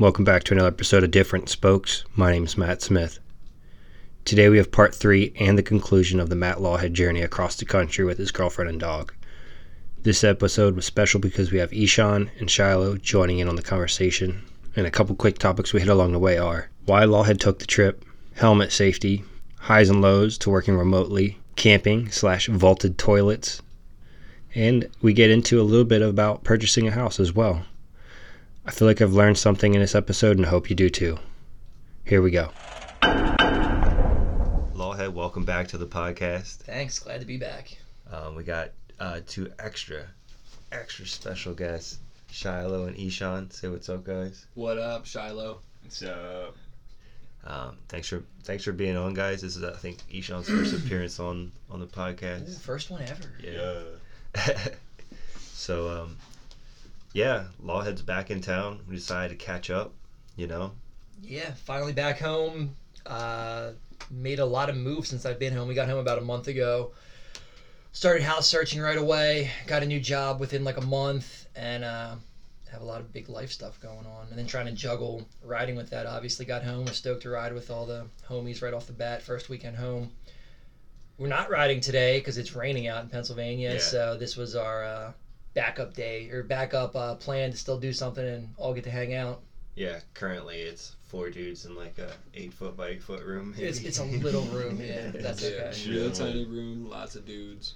Welcome back to another episode of Different Spokes. My name is Matt Smith. Today we have part three and the conclusion of the Matt Lawhead journey across the country with his girlfriend and dog. This episode was special because we have Ishan and Shiloh joining in on the conversation, and a couple quick topics we hit along the way are why Lawhead took the trip, helmet safety, highs and lows to working remotely, camping slash vaulted toilets, and we get into a little bit about purchasing a house as well. I feel like I've learned something in this episode and I hope you do too. Here we go. Lawhead, welcome back to the podcast. Thanks, glad to be back. Um, we got uh, two extra, extra special guests, Shiloh and Ishan. Say what's up, guys. What up, Shiloh? What's up? Um, thanks for thanks for being on, guys. This is I think Ishan's first appearance on on the Ooh, podcast. first one ever. Yeah. so um, yeah, Lawhead's back in town. We decided to catch up. You know, Yeah, finally back home. Uh, made a lot of moves since I've been home. We got home about a month ago. Started house searching right away. Got a new job within like a month, and uh, have a lot of big life stuff going on. And then trying to juggle riding with that. Obviously, got home. We're stoked to ride with all the homies right off the bat. First weekend home. We're not riding today because it's raining out in Pennsylvania. Yeah. So this was our uh, backup day or backup uh, plan to still do something and all get to hang out. yeah. Currently, it's four dudes in like a eight foot by eight foot room. It's, it's a little room, yeah. That's yeah, okay. real tiny room, lots of dudes.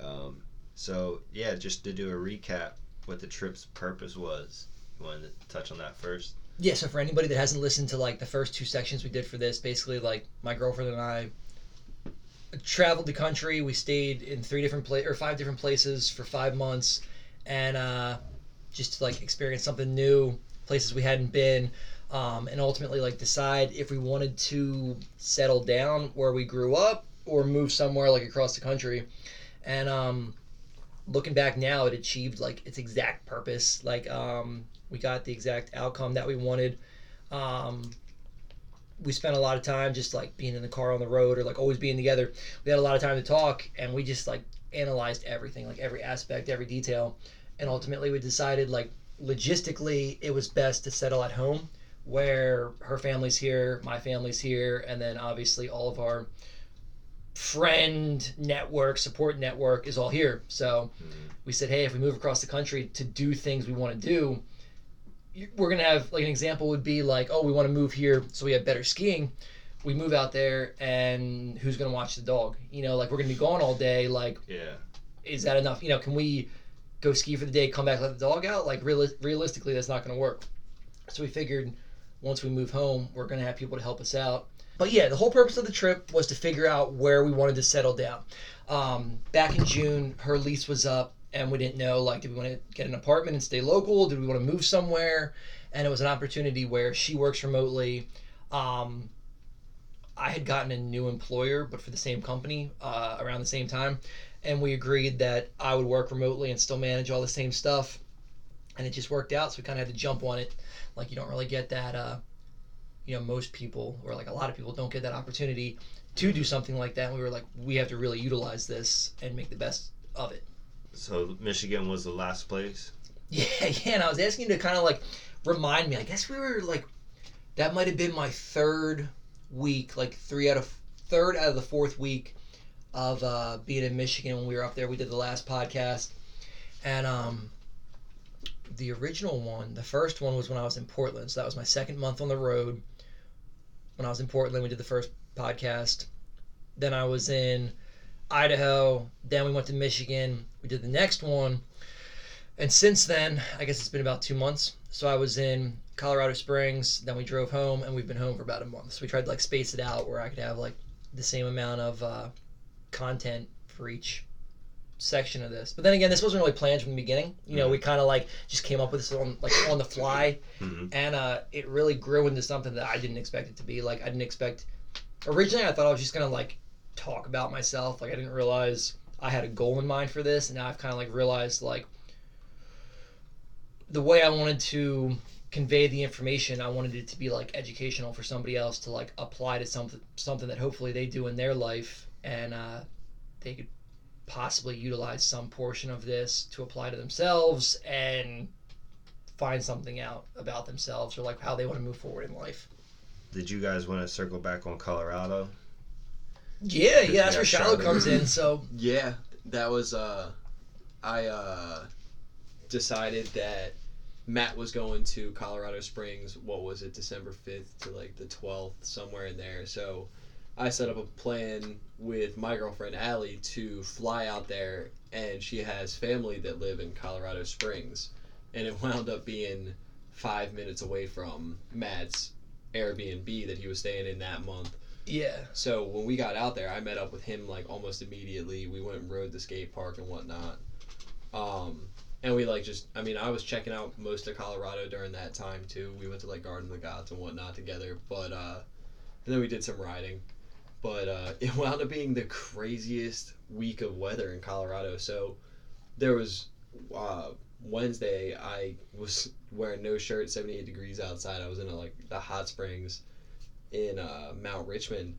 Um, so yeah, just to do a recap, what the trip's purpose was. You wanted to touch on that first. Yeah, so for anybody that hasn't listened to like the first two sections we did for this, basically like my girlfriend and I traveled the country. We stayed in three different pla- or five different places for five months, and uh, just to like experience something new, places we hadn't been, um, and ultimately like decide if we wanted to settle down where we grew up or move somewhere like across the country, and um, looking back now, it achieved like its exact purpose. Like um, we got the exact outcome that we wanted. Um, we spent a lot of time just like being in the car on the road or like always being together. We had a lot of time to talk, and we just like analyzed everything, like every aspect, every detail, and ultimately we decided like logistically it was best to settle at home where her family's here, my family's here, and then obviously all of our friend network, support network is all here. So mm-hmm. we said, hey, if we move across the country to do things we want to do, we're gonna have like an example would be like, oh, we want to move here so we have better skiing. We move out there, and who's gonna watch the dog? You know, like we're gonna be gone all day. Like, Yeah. is that enough? You know, can we go ski for the day, come back, let the dog out? Like, reali- realistically, that's not gonna work. So we figured once we move home, we're gonna have people to help us out. But yeah, the whole purpose of the trip was to figure out where we wanted to settle down. Um, back in June, her lease was up, and we didn't know like, did we want to get an apartment and stay local? Did we want to move somewhere? And it was an opportunity where she works remotely. Um, I had gotten a new employer, but for the same company uh, around the same time, and we agreed that I would work remotely and still manage all the same stuff. And it just worked out, so we kind of had to jump on it. Like you don't really get that. Uh, you know, most people or like a lot of people don't get that opportunity to do something like that. And we were like, we have to really utilize this and make the best of it. So Michigan was the last place. Yeah, yeah. And I was asking you to kind of like remind me. I guess we were like, that might have been my third week, like three out of third out of the fourth week of uh, being in Michigan when we were up there. We did the last podcast, and um, the original one, the first one was when I was in Portland. So that was my second month on the road. When I was in Portland, we did the first podcast. Then I was in Idaho. Then we went to Michigan. We did the next one. And since then, I guess it's been about two months. So I was in Colorado Springs. Then we drove home, and we've been home for about a month. So we tried to like space it out where I could have like the same amount of uh, content for each section of this. But then again, this wasn't really planned from the beginning. You know, we kind of like just came up with this on like on the fly, Mhm. and uh, it really grew into something that I didn't expect it to be. Like I didn't expect. Originally, I thought I was just gonna like talk about myself. Like I didn't realize I had a goal in mind for this, and now I've kind of like realized like the way I wanted to convey the information, I wanted it to be like educational for somebody else to like apply to something something that hopefully they do in their life, and uh, they could possibly utilize some portion of this to apply to themselves and find something out about themselves or like how they want to move forward in life. Did you guys want to circle back on Colorado? Yeah, yeah, that's Yeah, where Shiloh Charlotte. comes in. So Yeah, that was uh I uh decided that Matt was going to Colorado Springs, what was it, December 5th to like the 12th, somewhere in there. So I set up a plan with my girlfriend Allie to fly out there and she has family that live in Colorado Springs and it wound up being 5 minutes away from Matt's Airbnb that he was staying in that month. Yeah, So when we got out there, I met up with him like almost immediately. We went and rode the skate park and whatnot. Um, and we like just, I mean, I was checking out most of Colorado during that time too. We went to like Garden of the Gods and whatnot together. But, uh, and then we did some riding. But uh, it wound up being the craziest week of weather in Colorado. So there was uh, Wednesday, I was wearing no shirt, 78 degrees outside. I was in like the hot springs in uh, Mount Richmond,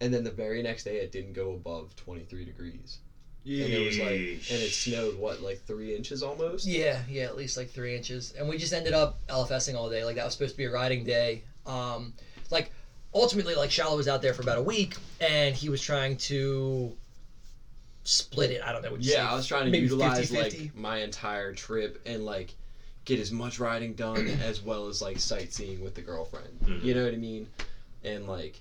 and then the very next day it didn't go above 23 degrees, and it was like, and it snowed what like three inches almost. yeah, yeah, at least like three inches. And we just ended up LFSing all day. Like that was supposed to be a riding day. Um, like ultimately, like Shallow was out there for about a week, and he was trying to split it. I don't know. What you Yeah, say, I was trying to maybe utilize 50-50? like my entire trip and like get as much riding done as well as like sightseeing with the girlfriend. Mhm. You know what I mean? And like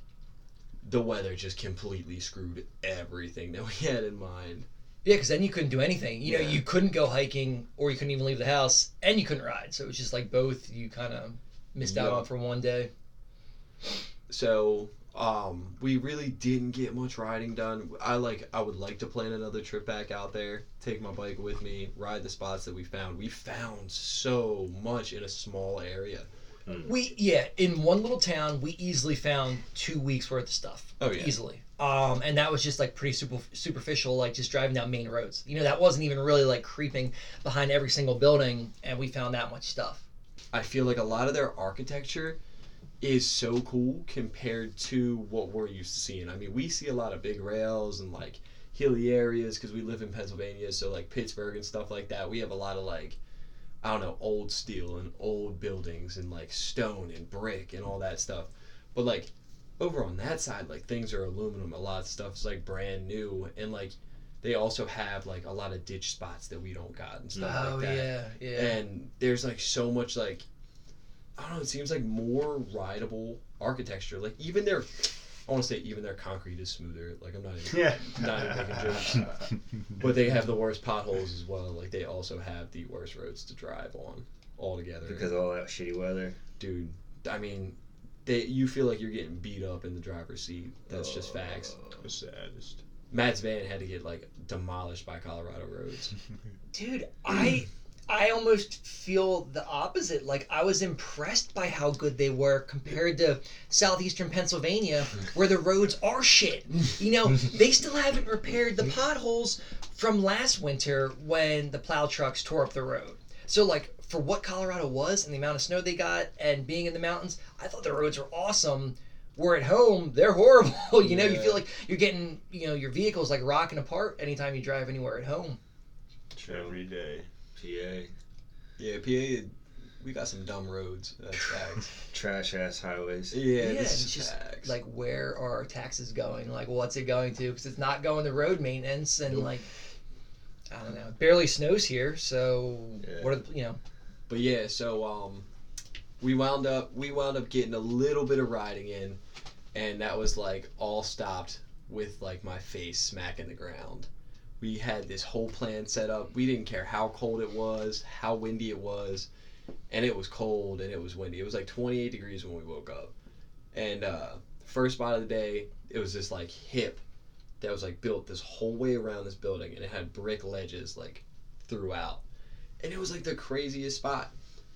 the weather just completely screwed everything that we had in mind. Yeah, because then you couldn't do anything. You know, Yeah. you couldn't go hiking, or you couldn't even leave the house, and you couldn't ride. So it was just like both. You kind of missed out on for one day. So um, we really didn't get much riding done. I like I would like to plan another trip back out there, take my bike with me, ride the spots that we found. We found so much in a small area. We yeah, in one little town, we easily found two weeks worth of stuff. Oh, yeah. easily. Um, and that was just like pretty super superficial, like just driving down main roads. You know, that wasn't even really like creeping behind every single building, and we found that much stuff. I feel like a lot of their architecture is so cool compared to what we're used to seeing. I mean, we see a lot of big rails and like hilly areas because we live in Pennsylvania, so like Pittsburgh and stuff like that. We have a lot of like I don't know, old steel and old buildings and like stone and brick and all that stuff. But like over on that side, like things are aluminum. A lot of stuff's like brand new and like they also have like a lot of ditch spots that we don't got and stuff oh like that yeah, yeah. and there's like so much like I don't know. It seems like more rideable architecture. Like even their, I want to say even their concrete is smoother. Like I'm not even, Yeah. not even making jokes. But they have the worst potholes as well. Like they also have the worst roads to drive on altogether. because of all that shitty weather. dude, I mean, they you feel like you're getting beat up in the driver's seat. That's just facts. Oh, the saddest. Matt's van had to get like demolished by Colorado roads. Dude, I I almost feel the opposite. Like I was impressed by how good they were compared to southeastern Pennsylvania, where the roads are shit. You know, they still haven't repaired the potholes from last winter when the plow trucks tore up the road. So like for what Colorado was and the amount of snow they got and being in the mountains, I thought the roads were awesome. We're at home, they're horrible. you know, you feel like you're getting, you know, your vehicle's like rocking apart anytime you drive anywhere at home. Every day. PA. Yeah, PA, we got some dumb roads. That's facts. Trash ass highways. Yeah, Yeah, this it's just, facts. like where are our taxes going like what's it going to because it's not going to road maintenance and like i don't know it barely snows here so Yeah. what are the, you know But yeah, so um, we wound up we wound up getting a little bit of riding in, and that was like all stopped with like my face smacking the ground. We had this whole plan set up. We didn't care how cold it was, how windy it was, and it was cold and it was windy. It was like 28 degrees when we woke up, and uh, first spot of the day, it was this like hip that was like built this whole way around this building, and it had brick ledges like throughout and it was like the craziest spot.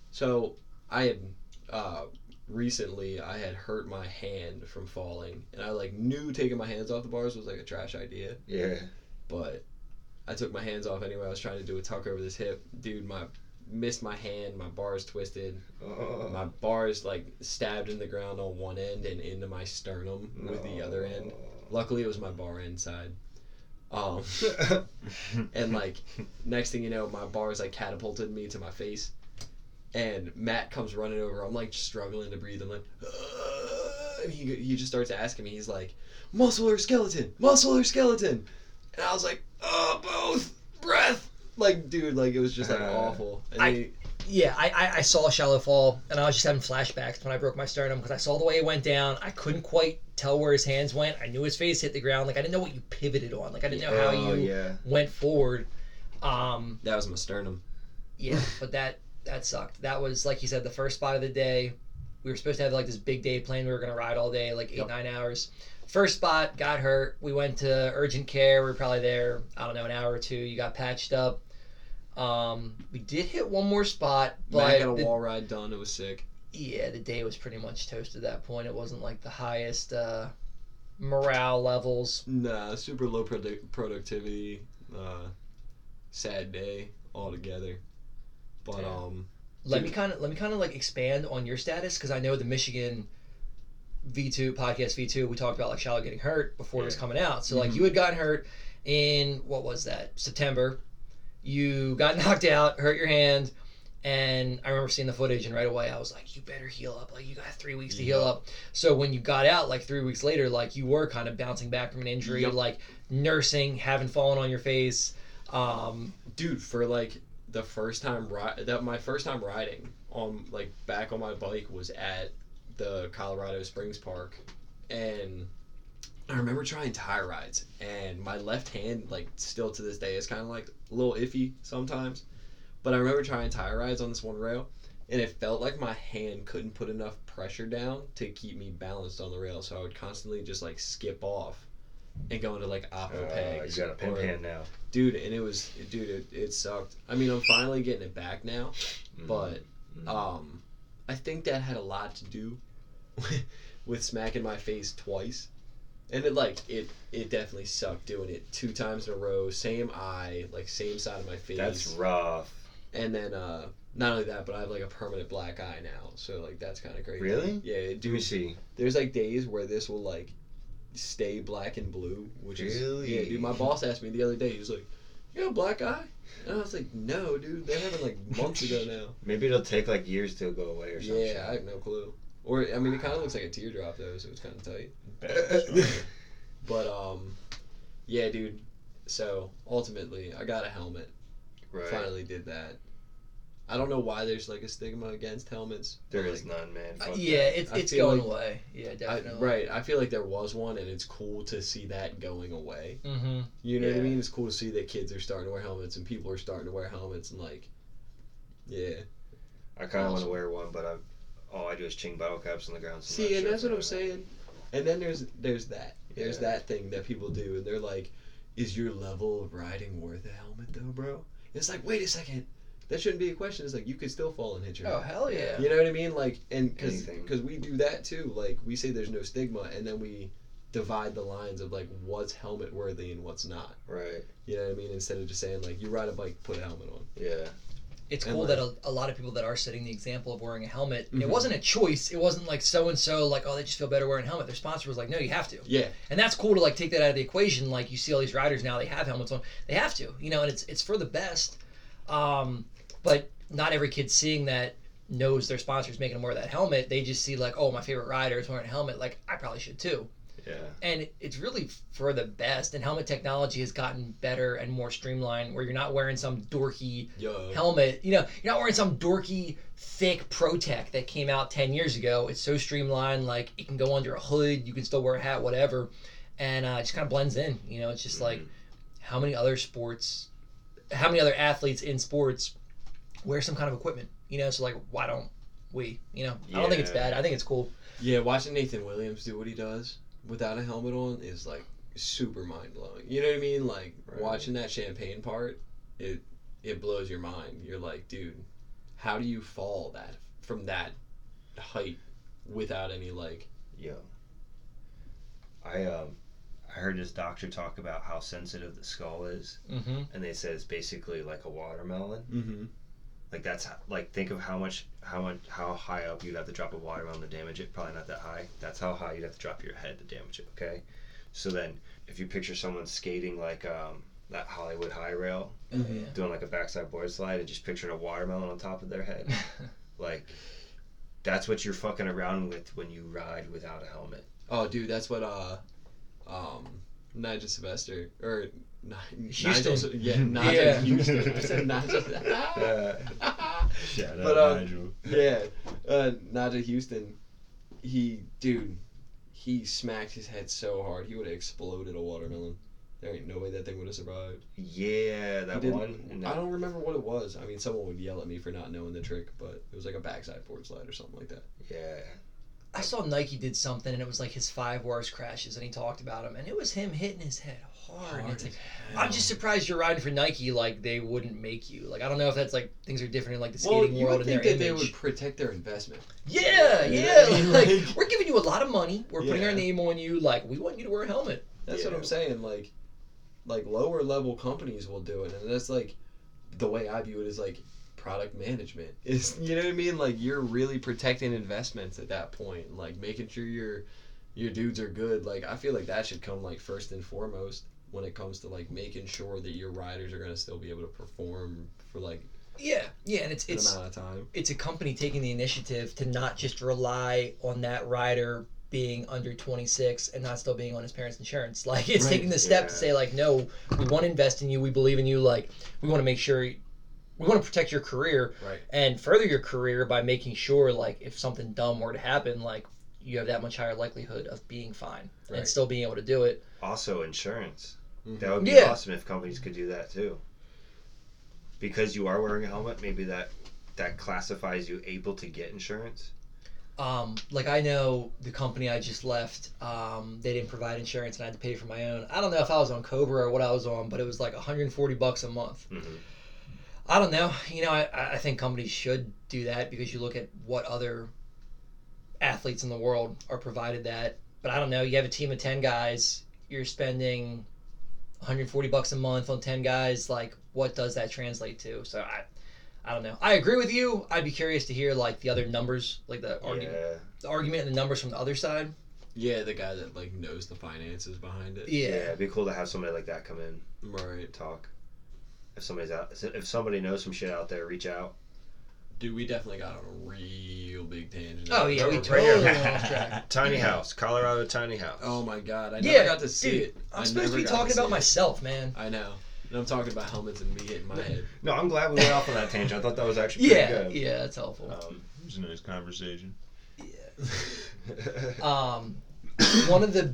So I had uh, recently I had hurt my hand from falling, and I like knew taking my hands off the bars was like a trash idea, Yeah. but I took my hands off anyway. I was trying to do a tuck over this hip, dude. My missed my hand, my bars twisted, Oh, my bars like stabbed in the ground on one end and into my sternum with the other end. Luckily, it was my bar end side. Um, and like next thing you know, my bars like catapulted me to my face, and Matt comes running over. I'm like struggling to breathe. I'm like, "Uh," and he he just starts asking me. He's like, muscle or skeleton, muscle or skeleton, and I was like, oh, both, breath. Like, dude, like it was just like Uh, awful. And I- he- Yeah, I, I, I saw shallow fall, and I was just having flashbacks when I broke my sternum because I saw the way it went down. I couldn't quite tell where his hands went. I knew his face hit the ground. Like I didn't know what you pivoted on. Like I didn't know how oh you yeah. went forward. Um, that was my sternum. yeah, but that that sucked. That was like you said, the first spot of the day. We were supposed to have like this big day plan. We were gonna ride all day, like eight Yep. nine hours. First spot got hurt. We went to urgent care. We were probably there. I don't know, an hour or two. You got patched up. Um, we did hit one more spot, Matt but got a the- wall ride done. It was sick. yeah, the day was pretty much toast at that point. It wasn't like the highest uh, morale levels. Nah, super low produ- productivity. Uh, sad day altogether. But Yeah. um, Let me kind of let me kind of like expand on your status because I know the Michigan V2 podcast V2 we talked about like Shallow getting hurt before it was coming out. So like Mhm. you had gotten hurt in what was that September? You got knocked out, hurt your hand, and I remember seeing the footage and right away I was like, you better heal up. Like you got three weeks to heal up. So when you got out like three weeks later, like you were kind of bouncing back from an injury, Yup. like nursing, having fallen on your face. Um, dude, for like the first time ride that my first time riding on like back on my bike was at the Colorado Springs Park, and I remember trying tire rides, and my left hand like still to this day is kind of like a little iffy sometimes, but I remember trying tire rides on this one rail. And it felt like my hand couldn't put enough pressure down to keep me balanced on the rail, so I would constantly just like skip off and go into like oppo Uh, pegs. you got a pimp or- hand now. dude and it was dude it, it sucked i mean i'm finally getting it back now but Mhm. um i think that had a lot to do with, with smacking my face twice and it like it it definitely sucked doing it two times in a row same eye like same side of my face that's rough. and then uh not only that but i have like a permanent black eye now so like that's kind of crazy Really? yeah it, Do dude see? there's like days where this will like stay black and blue, which is yeah, dude. My boss asked me the other day. He was like, "You got a black eye?" And I was like, "No, dude. That happened like months ago now." Maybe it'll take like years to go away or something. Yeah, I have no clue. Or I mean, it kind of looks like a teardrop though, so it's kind of tight. But um, yeah, dude. So ultimately, I got a helmet. right. Finally did that. I don't know why there's like a stigma against helmets. There but, is like, none, man. uh, yeah, that. it's it's going like- away. Yeah, I, definitely. right. I feel like there was one, and it's cool to see that going away. Mm-hmm. You know what I mean? It's cool to see that kids are starting to wear helmets and people are starting to wear helmets and like, yeah. I kind of want to wear one, but I all I do is ching bottle caps on the ground. so See, and sure that's what I'm saying. And then there's there's that there's Yeah. that thing that people do, and they're like, "Is your level of riding worth a helmet, though, bro?" It's like, wait a second, that shouldn't be a question. It's like you could still fall and hit your head. Oh head. hell yeah! You know what I mean? Like, and because Anything. we do that too. Like, we say there's no stigma, and then we divide the lines of like what's helmet worthy and what's not. Right. You know what I mean? Instead of just saying like you ride a bike, put a helmet on. Yeah. It's cool that a, a lot of people that are setting the example of wearing a helmet, it Mhm. wasn't a choice. It wasn't like so and so like oh they just feel better wearing a helmet. Their sponsor was like no you have to, Yeah, and that's cool to like take that out of the equation. Like you see all these riders now they have helmets on, they have to, you know, and it's it's for the best. Um, but not every kid seeing that knows their sponsor's making them wear that helmet. They just see like oh my favorite rider is wearing a helmet, like I probably should too. Yeah. and it's really for the best and helmet technology has gotten better and more streamlined where you're not wearing some dorky yo. helmet you know you're not wearing some dorky thick Pro-Tec that came out 10 years ago. It's so streamlined like it can go under a hood you can still wear a hat whatever and uh, it just kind of blends in you know? It's just like Mhm. how many other sports how many other athletes in sports wear some kind of equipment you know? So like why don't we you know? I don't think it's bad. I think it's cool. Yeah, watching Nathan Williams do what he does without a helmet on is like super mind blowing. You know what I mean? Like Right. watching that champagne part, it it blows your mind. You're like, dude, how do you fall that from that height without any like? Yo. I um I heard this doctor talk about how sensitive the skull is, mm-hmm and they said it's basically like a watermelon. Mm-hmm. Like that's how, like think of how much how much how high up you'd have to drop a watermelon to damage it. Probably not that high. That's how high you'd have to drop your head to damage it. Okay. So then, if you picture someone skating like um that Hollywood high rail, Oh, yeah. doing like a backside board slide, and just picturing a watermelon on top of their head, Like, that's what you're fucking around with when you ride without a helmet. Oh, dude, that's what uh, um, Nigel Sylvester or Ni- Huston. Nigel, yeah, Nigel Yeah. Huston. I said Nigel. Shout But, um, yeah, uh, Nigel Huston. He, dude, he smacked his head so hard he would have exploded a watermelon. There ain't no way that thing would have survived. yeah, that one. and I don't remember what it was. I mean, someone would yell at me for not knowing the trick, but it was like a backside board slide or something like that. Yeah. I saw Nike did something, and it was like his five worst crashes, and he talked about them, and it was him hitting his head hard. it's like, I'm just surprised you're riding for Nike. Like they wouldn't make you. Like I don't know if that's like things are different in like the well, skating you world would and think their that they would protect their investment. Yeah, yeah. mean? Like, Like- we're giving you a lot of money. We're putting our name on you. Like we want you to wear a helmet. That's what I'm saying. Like, like lower level companies will do it, and that's like the way I view it is like product management. Is you know what I mean? Like you're really protecting investments at that point, like making sure your your dudes are good. Like I feel like that should come like first and foremost when it comes to like making sure that your riders are gonna still be able to perform for like Yeah, yeah, and it's it's amount of time. it's a company taking the initiative to not just rely on that rider being under 26 and not still being on his parents' insurance. Like it's Right. taking the step to say like, no, we want to invest in you. We believe in you. Like we want to make sure we want to protect your career Right. and further your career by making sure like if something dumb were to happen, like you have that much higher likelihood of being fine Right. and still being able to do it. Also, insurance. Mhm. That would be Yeah. awesome if companies could do that too. Because you are wearing a helmet, maybe that that classifies you able to get insurance. Um, like I know the company I just left, um, they didn't provide insurance and I had to pay for my own. I don't know if I was on COBRA or what I was on, but it was like 140 bucks a month. hmm I don't know. You know, I, I think companies should do that because you look at what other athletes in the world are provided that. But I don't know. You have a team of 10 guys, you're spending 140 bucks a month on 10 guys. Like, what does that translate to? So I, I don't know. I agree with you. I'd be curious to hear like the other numbers, like the argument, Yeah. the argument and the numbers from the other side. Yeah, the guy that like knows the finances behind it. yeah, Yeah. It'd be cool to have somebody like that come in Right. talk. If somebody's out, if somebody knows some shit out there, reach out. Dude, we definitely got on a real big tangent. Oh, yeah, we Right. totally went off track. tiny house, Colorado tiny house. Oh my god, I Yeah, never got to see dude, it. I'm I supposed to be talking see about it. myself, man. I know. And I'm talking about helmets and me hitting my head. No, I'm glad we went off on that tangent. I thought that was actually pretty Yeah, good. yeah, that's helpful. Um, It was a nice conversation. Um, one of the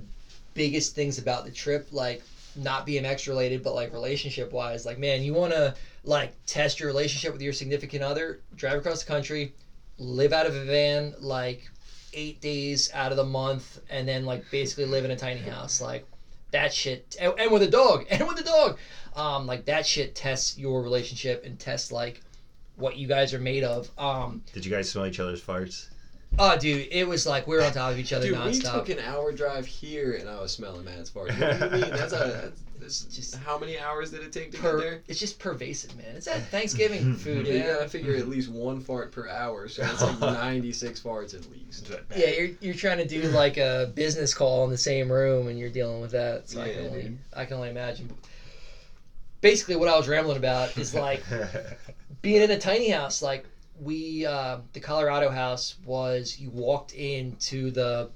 biggest things about the trip, like not BMX related, but like relationship wise, like man, you want to like test your relationship with your significant other, drive across the country, live out of a van, like eight days out of the month, and then like basically live in a tiny house, like that shit, and, and with a dog, and with a dog, um, like that shit tests your relationship and tests like what you guys are made of. Um, Did you guys smell each other's farts? oh, dude, it was like we were on top of each other Dude, we nonstop. took an hour drive here and I was smelling man's fart. You know what I mean? That's a. That's, Just- how many hours did it take to per, get there? it's just pervasive, man. It's that Thanksgiving food. Yeah, you man. gotta figure at least one fart per hour, so it's like 96 farts at least. Yeah, you're, you're trying to do like a business call in the same room, and you're dealing with that. So I Yeah, can only dude. I can only imagine. Basically, what I was rambling about is like being in a tiny house. Like we, uh, the Colorado house was you walked into the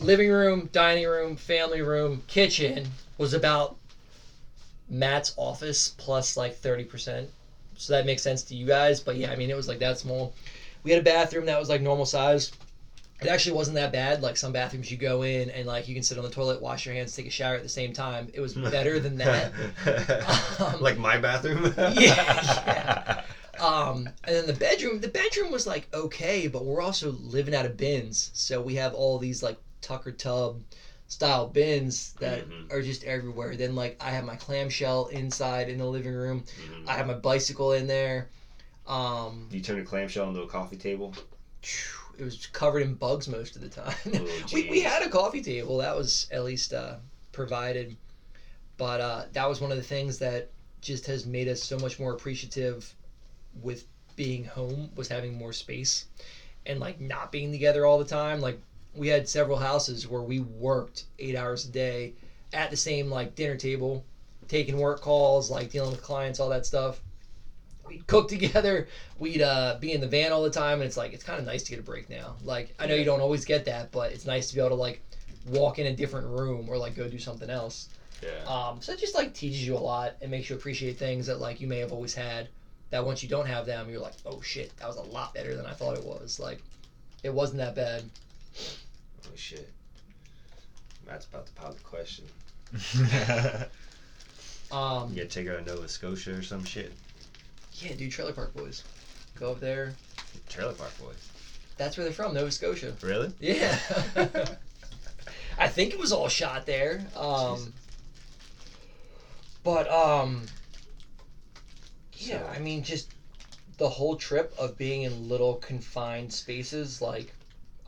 living room, dining room, family room, kitchen was about Matt's office plus like thirty percent. So that makes sense to you guys. But yeah, I mean it was like that small. We had a bathroom that was like normal size. It actually wasn't that bad. Like some bathrooms, you go in and like you can sit on the toilet, wash your hands, take a shower at the same time. It was better than that. Um, like my bathroom. yeah. Um, and then the bedroom, the bedroom was like okay, but we're also living out of bins, so we have all these like Tucker tub style bins that Mhm. are just everywhere. Then like I have my clamshell inside in the living room. Mhm. I have my bicycle in there. Um, You turn a clamshell into a coffee table. it was covered in bugs most of the time. Oh, we, we had a coffee table that was at least uh, provided, but uh, that was one of the things that just has made us so much more appreciative with being home was having more space and like not being together all the time. Like we had several houses where we worked eight hours a day at the same like dinner table, taking work calls, like dealing with clients, all that stuff. we'd cook together. We'd uh, be in the van all the time, and it's like it's kind of nice to get a break now. Like I know you don't always get that, but it's nice to be able to like walk in a different room or like go do something else. Yeah. Um, so it just like teaches you a lot and makes you appreciate things that like you may have always had. That once you don't have them, you're like, oh shit, that was a lot better than I thought it was. Like, it wasn't that bad. Oh shit. Matt's about to pop the question. Um, You gotta take her to Nova Scotia or some shit. yeah, dude, Trailer Park Boys, go up there. Trailer Park Boys. That's where they're from, Nova Scotia. Really? Yeah. I think it was all shot there. Um, but um, yeah, So- I mean, just the whole trip of being in little confined spaces, like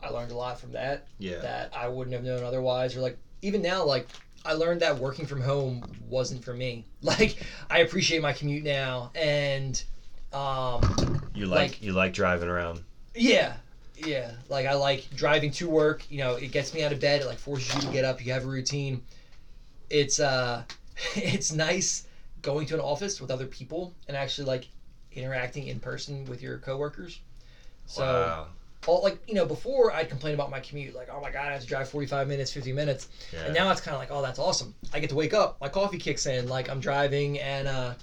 I learned a lot from that Yeah. that I wouldn't have known otherwise. Or like even now, like I learned that working from home wasn't for me. Like I appreciate my commute now, and um, You like, like- you like driving around. yeah, yeah. Like I like driving to work. You know, it gets me out of bed. It like forces you to get up. You have a routine. It's uh, it's nice going to an office with other people and actually like interacting in person with your coworkers. So wow. All like you know before I'd complain about my commute like oh my god I have to drive 45 minutes 50 minutes Yeah. and now it's kind of like oh that's awesome I get to wake up my coffee kicks in like I'm driving and uh,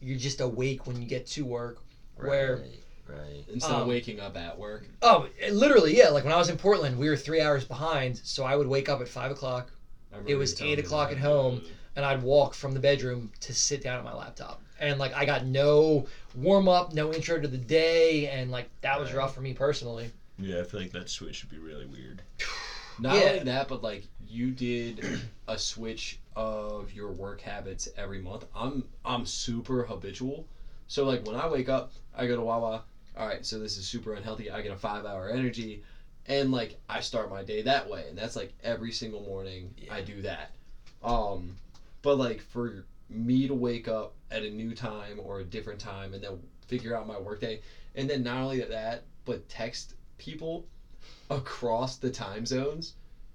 you're just awake when you get to work where Right. Right. Instead Um, of waking up at work. Oh, literally, yeah. Like when I was in Portland, we were three hours behind, so I would wake up at five o'clock It was eight o'clock at home. and I'd walk from the bedroom to sit down at my laptop. And like I got no warm up, no intro to the day, and like that was rough for me personally. Yeah, I feel like that switch would be really weird. Not Yeah. only that, but like you did a switch of your work habits every month. I'm I'm super habitual. So like when I wake up, I go to Wawa. All right, so this is super unhealthy. I get a five hour energy, and like I start my day that way, and that's like every single morning I do that. Um, but like for me to wake up at a new time or a different time, and then figure out my workday, and then not only that, but text people across the time zones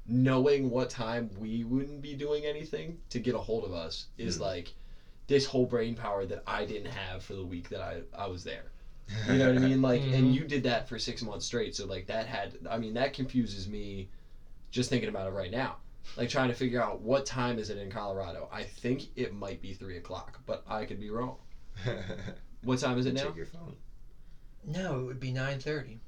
knowing what time we wouldn't be doing anything to get a hold of us is Mhm. like this whole brain power that I didn't have for the week that I, I was there. You know what I mean? Like, Mhm. and you did that for six months straight. So, like, that had, I mean, that confuses me just thinking about it right now. Like, trying to figure out what time is it in Colorado. I think it might be three o'clock, but I could be wrong. What time is it now? Check your phone. No, it would be nine thirty.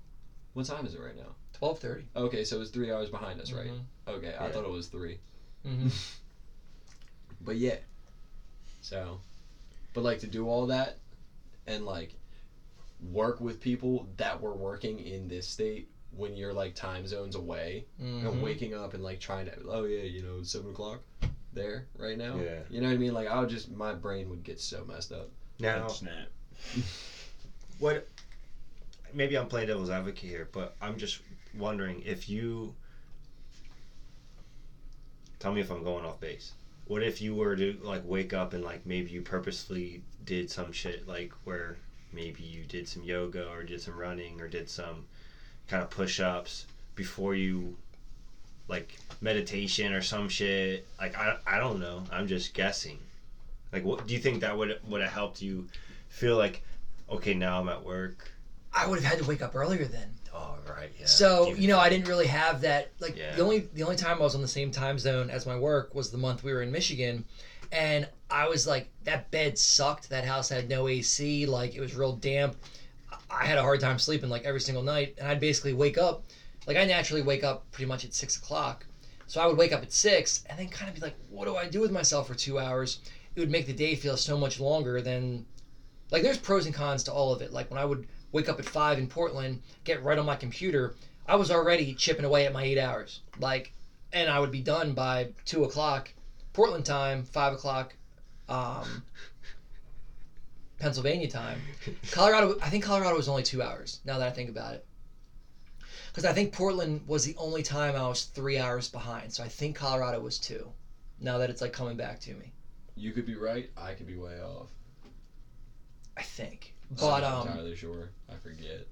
What time is it right now? Twelve thirty. Okay, so it's three hours behind us, right? Okay, I Yeah. thought it was three. Mm-hmm. But yeah. So, but like to do all that and like work with people that were working in this state when you're like time zones away Mm-hmm. and waking up and like trying to, oh yeah, you know, seven o'clock there right now. Yeah. You know what I mean? Like I would just, my brain would get so messed up. Now, Snap. what? Maybe I'm playing devil's advocate here, but I'm just wondering if you. Tell me if I'm going off base. What if you were to like wake up and like maybe you purposefully did some shit like where maybe you did some yoga or did some running or did some kind of push-ups before you like meditation or some shit like I, I don't know i'm just guessing like what do you think that would would have helped you feel like okay now i'm at work I would have had to wake up earlier then. oh right yeah So you know, I didn't really have that. Like Yeah. the only the only time I was on the same time zone as my work was the month we were in Michigan, and I was like, that bed sucked. That house had no AC. Like it was real damp. I- had a hard time sleeping like every single night, and I'd basically wake up. Like I naturally wake up pretty much at six o'clock, so I would wake up at six and then kind of be like, what do I do with myself for two hours? It would make the day feel so much longer than. Like there's pros and cons to all of it. Like when I would wake up at five in Portland, get right on my computer, I was already chipping away at my eight hours. Like, and I would be done by two o'clock, Portland time, five o'clock, um, Pennsylvania time. Colorado, I think Colorado was only two hours. Now that I think about it, because I think Portland was the only time I was three hours behind. So I think Colorado was two. Now that it's like coming back to me, You could be right. I could be way off. I think. but I'm not um, entirely sure. I forget.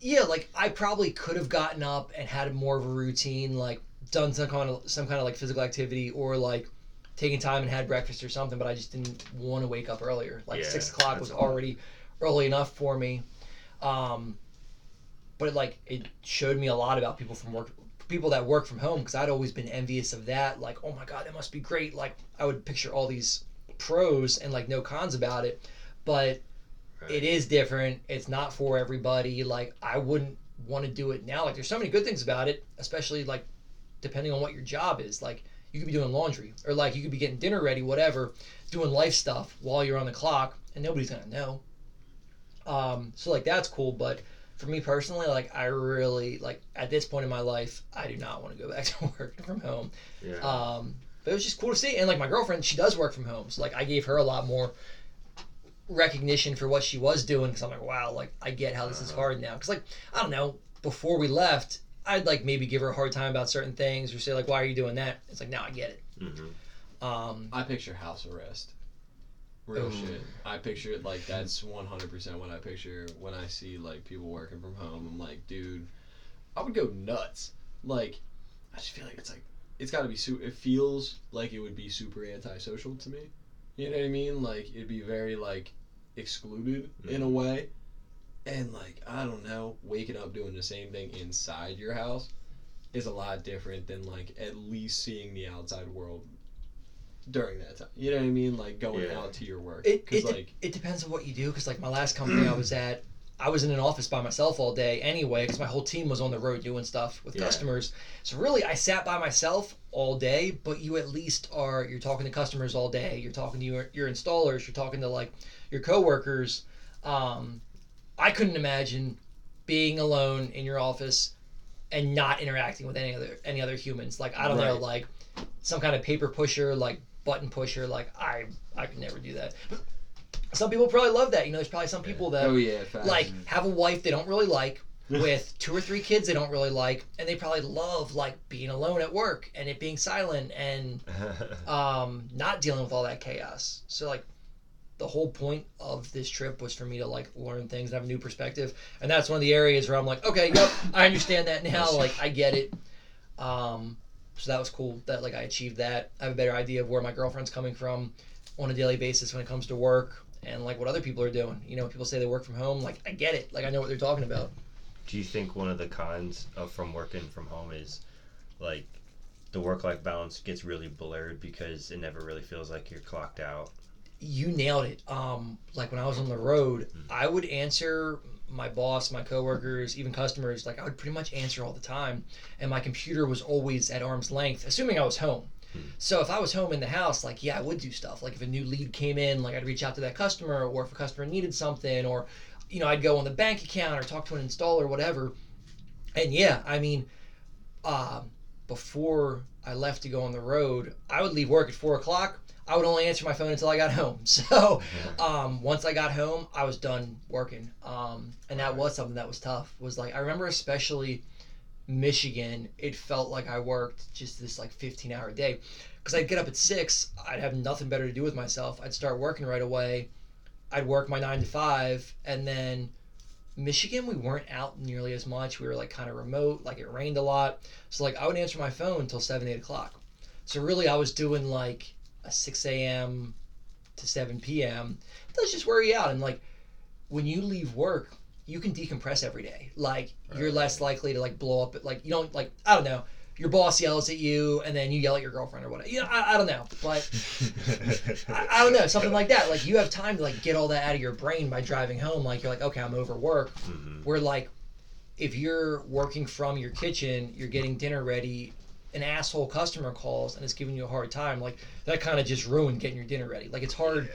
yeah, like I probably could have gotten up and had more of a routine, like done some kind of some kind of like physical activity, or like taken time and had breakfast or something, but I just didn't want to wake up earlier. Like Yeah, six o'clock was already early enough for me. Um, but it, like it showed me a lot about people from work, people that work from home, because I'd always been envious of that. Like, oh my god, that must be great. Like I would picture all these pros and like no cons about it, but it is different. It's not for everybody. Like I wouldn't want to do it now. Like there's so many good things about it, especially like depending on what your job is. Like you could be doing laundry or like you could be getting dinner ready, whatever, doing life stuff while you're on the clock and nobody's gonna know. Um, so like that's cool, but for me personally, like I really like at this point in my life, I do not want to go back to working from home. Yeah. Um, but it was just cool to see. And like my girlfriend, she does work from home, so like I gave her a lot more recognition for what she was doing because I'm like, wow, like I get how this is Uh-huh. hard now. Because like I don't know, before we left, I'd like maybe give her a hard time about certain things or say like, why are you doing that? It's like now I get it. hmm Um, I picture house arrest. Real Ooh. shit. I picture it like that's 100% what I picture when I see like people working from home. I'm like, dude, I would go nuts. Like, I just feel like it's like it's got to be su- it feels like it would be super antisocial to me. You know what I mean? Like it'd be very like excluded in a way. And like, I don't know, waking up doing the same thing inside your house is a lot different than like at least seeing the outside world during that time. You know what I mean? Like going Yeah. out to your work. it Because it, de- like, it depends on what you do. Because like my last company I was at, I was in an office by myself all day anyway. Because my whole team was on the road doing stuff with Yeah. customers. So really, I sat by myself all day. But you at least are you're talking to customers all day. You're talking to your your installers. You're talking to like your coworkers. Um, I couldn't imagine being alone in your office and not interacting with any other any other humans. Like I don't know, like some kind of paper pusher, like button pusher. Like I I could never do that. Some people probably love that. You know, there's probably some people that oh yeah, like have a wife they don't really like with two or three kids they don't really like and they probably love like being alone at work and it being silent and um, not dealing with all that chaos. So like the whole point of this trip was for me to like learn things and have a new perspective. And that's one of the areas where I'm like, okay, yep, I understand that now. Like I get it. Um, so that was cool that like I achieved that. I have a better idea of where my girlfriend's coming from on a daily basis when it comes to work and like what other people are doing. You know, people say they work from home. Like I get it. Like I know what they're talking about. Do you think one of the cons of from working from home is like the work life balance gets really blurred because it never really feels like you're clocked out? You nailed it. Um, like when I was on the road, I would answer my boss, my coworkers, even customers. Like I would pretty much answer all the time, and my computer was always at arm's length, assuming I was home. So if I was home in the house, like yeah, I would do stuff. Like if a new lead came in, like I'd reach out to that customer, or if a customer needed something, or you know I'd go on the bank account or talk to an installer, whatever. And yeah, I mean, um, before I left to go on the road, I would leave work at four o'clock. I would only answer my phone until I got home. So um, once I got home, I was done working. Um, and that was something that was tough. Was like I remember especially Michigan. It felt like I worked just this like 15 hour day because I'd get up at six. I'd have nothing better to do with myself. I'd start working right away. I'd work my nine to five, and then Michigan, we weren't out nearly as much. We were like kind of remote. Like it rained a lot, so like I would answer my phone until seven, eight o'clock. So really, I was doing like a six a.m. to seven p.m. That's just wear you out. And like when you leave work, you can decompress every day. Like you're less likely to like blow up. At, like you don't like I don't know. Your boss yells at you, and then you yell at your girlfriend or whatever. You know, I, I don't know, but I, I don't know something like that. Like you have time to like get all that out of your brain by driving home. Like you're like, okay, I'm over work. Mhm. Where like, if you're working from your kitchen, you're getting dinner ready. An asshole customer calls and is giving you a hard time. Like that kind of just ruined getting your dinner ready. Like it's hard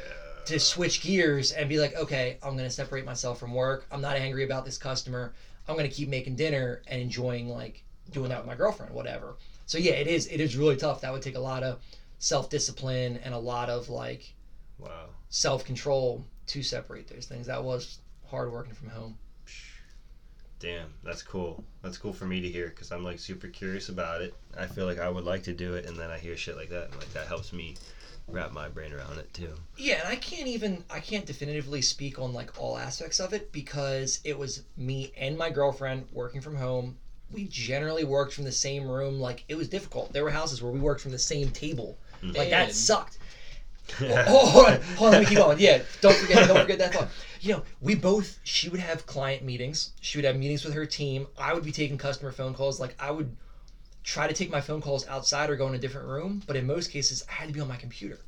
to switch gears and be like, okay, I'm gonna separate myself from work. I'm not angry about this customer. I'm gonna keep making dinner and enjoying like doing that with my girlfriend, whatever. So yeah, it is it is really tough. That would take a lot of self discipline and a lot of like Wow. self control to separate those things. That was hard working from home. Damn, that's cool. That's cool for me to hear because I'm like super curious about it. I feel like I would like to do it, and then I hear shit like that, and like that helps me wrap my brain around it too. Yeah, and I can't even I can't definitively speak on like all aspects of it because it was me and my girlfriend working from home. We generally worked from the same room. Like it was difficult. There were houses where we worked from the same table. Like that And- sucked. Oh, oh, hold on, hold on, let me keep going. Yeah, don't forget, don't forget that thought. You know, we both. She would have client meetings. She would have meetings with her team. I would be taking customer phone calls. Like I would try to take my phone calls outside or go in a different room. But in most cases, I had to be on my computer.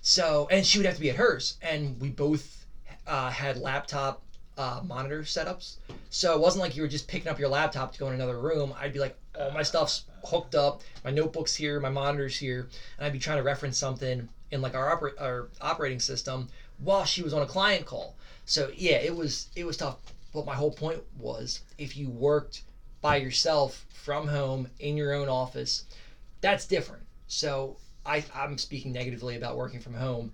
So, and she would have to be at hers. And we both uh, had laptop uh, monitor setups. So it wasn't like you were just picking up your laptop to go in another room. I'd be like, all my stuff's hooked up, my notebook's here, my monitor's here, and I'd be trying to reference something in like our, oper- our operating system while she was on a client call. So yeah, it was it was tough. But my whole point was, if you worked by yourself from home in your own office, that's different. So I, I'm speaking negatively about working from home,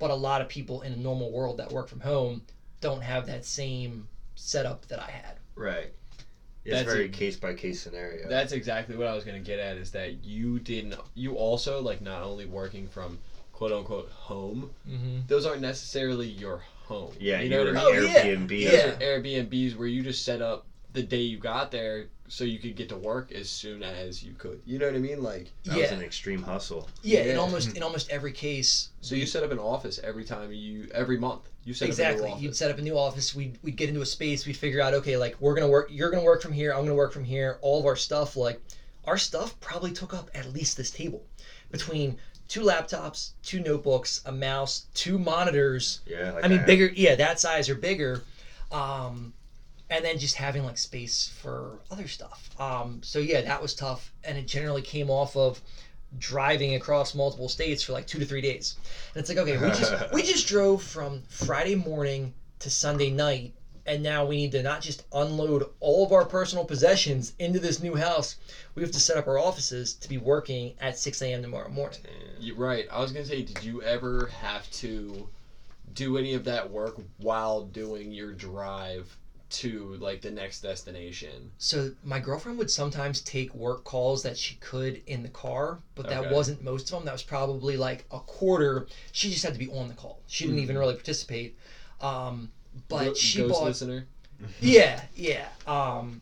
but a lot of people in a normal world that work from home don't have that same setup that I had. Right. It's That's very a- case by case scenario. That's exactly what I was gonna get at. Is that you didn't? You also like not only working from quote unquote home. Mm-hmm. Those aren't necessarily your home. yeah, you you know what I mean. Oh, mean. yeah. Airbnb. Those Yeah. are Airbnbs where you just set up the day you got there so you could get to work as soon as you could. You know what I mean? Like, That yeah, was an extreme hustle. yeah. In almost in hmm. almost every case, so you set up an office every time you every month. You set up a exactly. new You'd office. set up a new office. We'd we'd get into a space. We'd figure out okay, like we're gonna work. You're gonna work from here. I'm gonna work from here. All of our stuff, like our stuff, probably took up at least this table, between two laptops, two notebooks, a mouse, two monitors. Yeah. Like I mean, have- bigger. Yeah, that size or bigger. Um, and then just having like space for other stuff. Um, so yeah, that was tough, and it generally came off of driving across multiple states for like two to three days. And it's like, okay, we just we just drove from Friday morning to Sunday night, and now we need to not just unload all of our personal possessions into this new house. We have to set up our offices to be working at 6 a.m. tomorrow morning. You right. I was gonna say, did you ever have to do any of that work while doing your drive to like the next destination? So my girlfriend would sometimes take work calls that she could in the car, but that Okay. wasn't most of them. That was probably like a quarter. She just had to be on the call. She didn't even really participate. Um, but Go- she ghost bought. listener. Yeah, yeah. Um,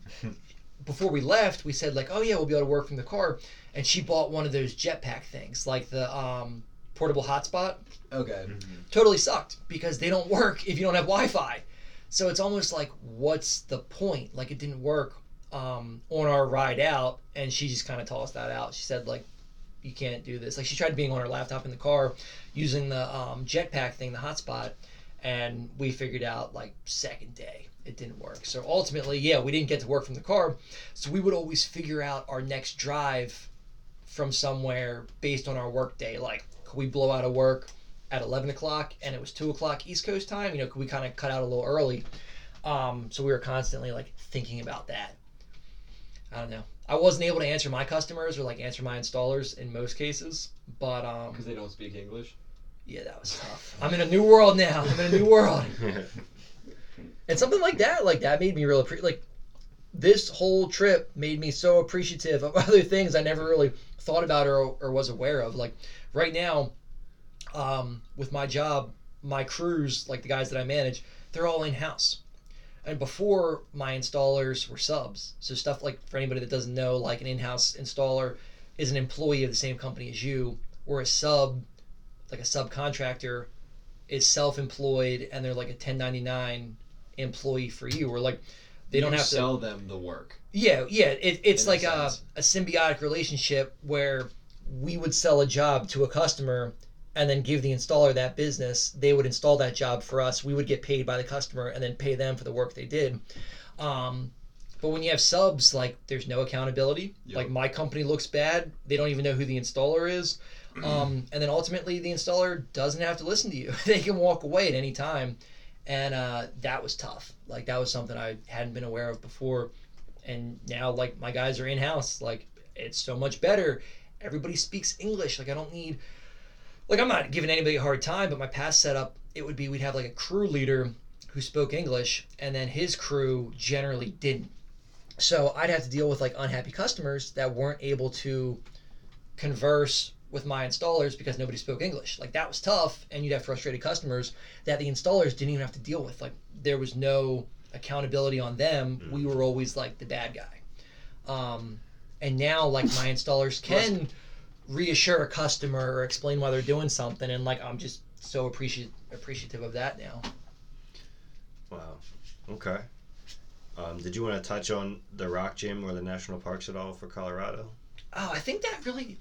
before we left, we said like, oh yeah, we'll be able to work from the car, and she bought one of those jetpack things, like the um, portable hotspot. Okay. Totally sucked because they don't work if you don't have Wi-Fi. So it's almost like, what's the point? Like it didn't work um, on our ride out, and she just kind of tossed that out. She said like, you can't do this. Like she tried being on her laptop in the car, using the um, jetpack thing, the hotspot, and we figured out like second day it didn't work. So ultimately, yeah, we didn't get to work from the car. So we would always figure out our next drive from somewhere based on our work day. Like, could we blow out of work at 11 o'clock and it was 2 o'clock East Coast time? You know, could we kind of cut out a little early? Um, so we were constantly like thinking about that. I don't know. I wasn't able to answer my customers or like answer my installers in most cases, but um, Because they don't speak English. Yeah, that was tough. I'm in a new world now. I'm in a new world. And something like that, like that made me real appreciate. like this whole trip made me so appreciative of other things I never really thought about or, or was aware of. Like right now, um, with my job, my crews, like the guys that I manage, they're all in house. And before my installers were subs. So stuff like for anybody that doesn't know, like an in-house installer is an employee of the same company as you, or a sub, like a subcontractor, is self-employed and they're like a 1099 employee for you or like they don't You have to sell them the work. yeah yeah it, it's In like a, sense. a symbiotic relationship where we would sell a job to a customer and then give the installer that business they would install that job for us we would get paid by the customer and then pay them for the work they did um, but when you have subs like there's no accountability Yep. like my company looks bad they don't even know who the installer is um, and then ultimately the installer doesn't have to listen to you. They can walk away at any time. And uh, that was tough. Like that was something i hadn't been aware of before. And now like my guys are in house like it's so much better. Everybody speaks english. Like i don't need like i'm not giving anybody a hard time but my past setup it would be we'd have like a crew leader who spoke english and then his crew generally didn't. So i'd have to deal with like unhappy customers that weren't able to converse with my installers because nobody spoke english like that was tough and you'd have frustrated customers that the installers didn't even have to deal with like there was no accountability on them we were always like the bad guy um, and now like my installers can reassure a customer or explain why they're doing something, and like I'm just so appreciative appreciative of that now. Wow. Okay. Um, did you want to touch on the rock gym or the national parks at all for Colorado? Oh, I think that really,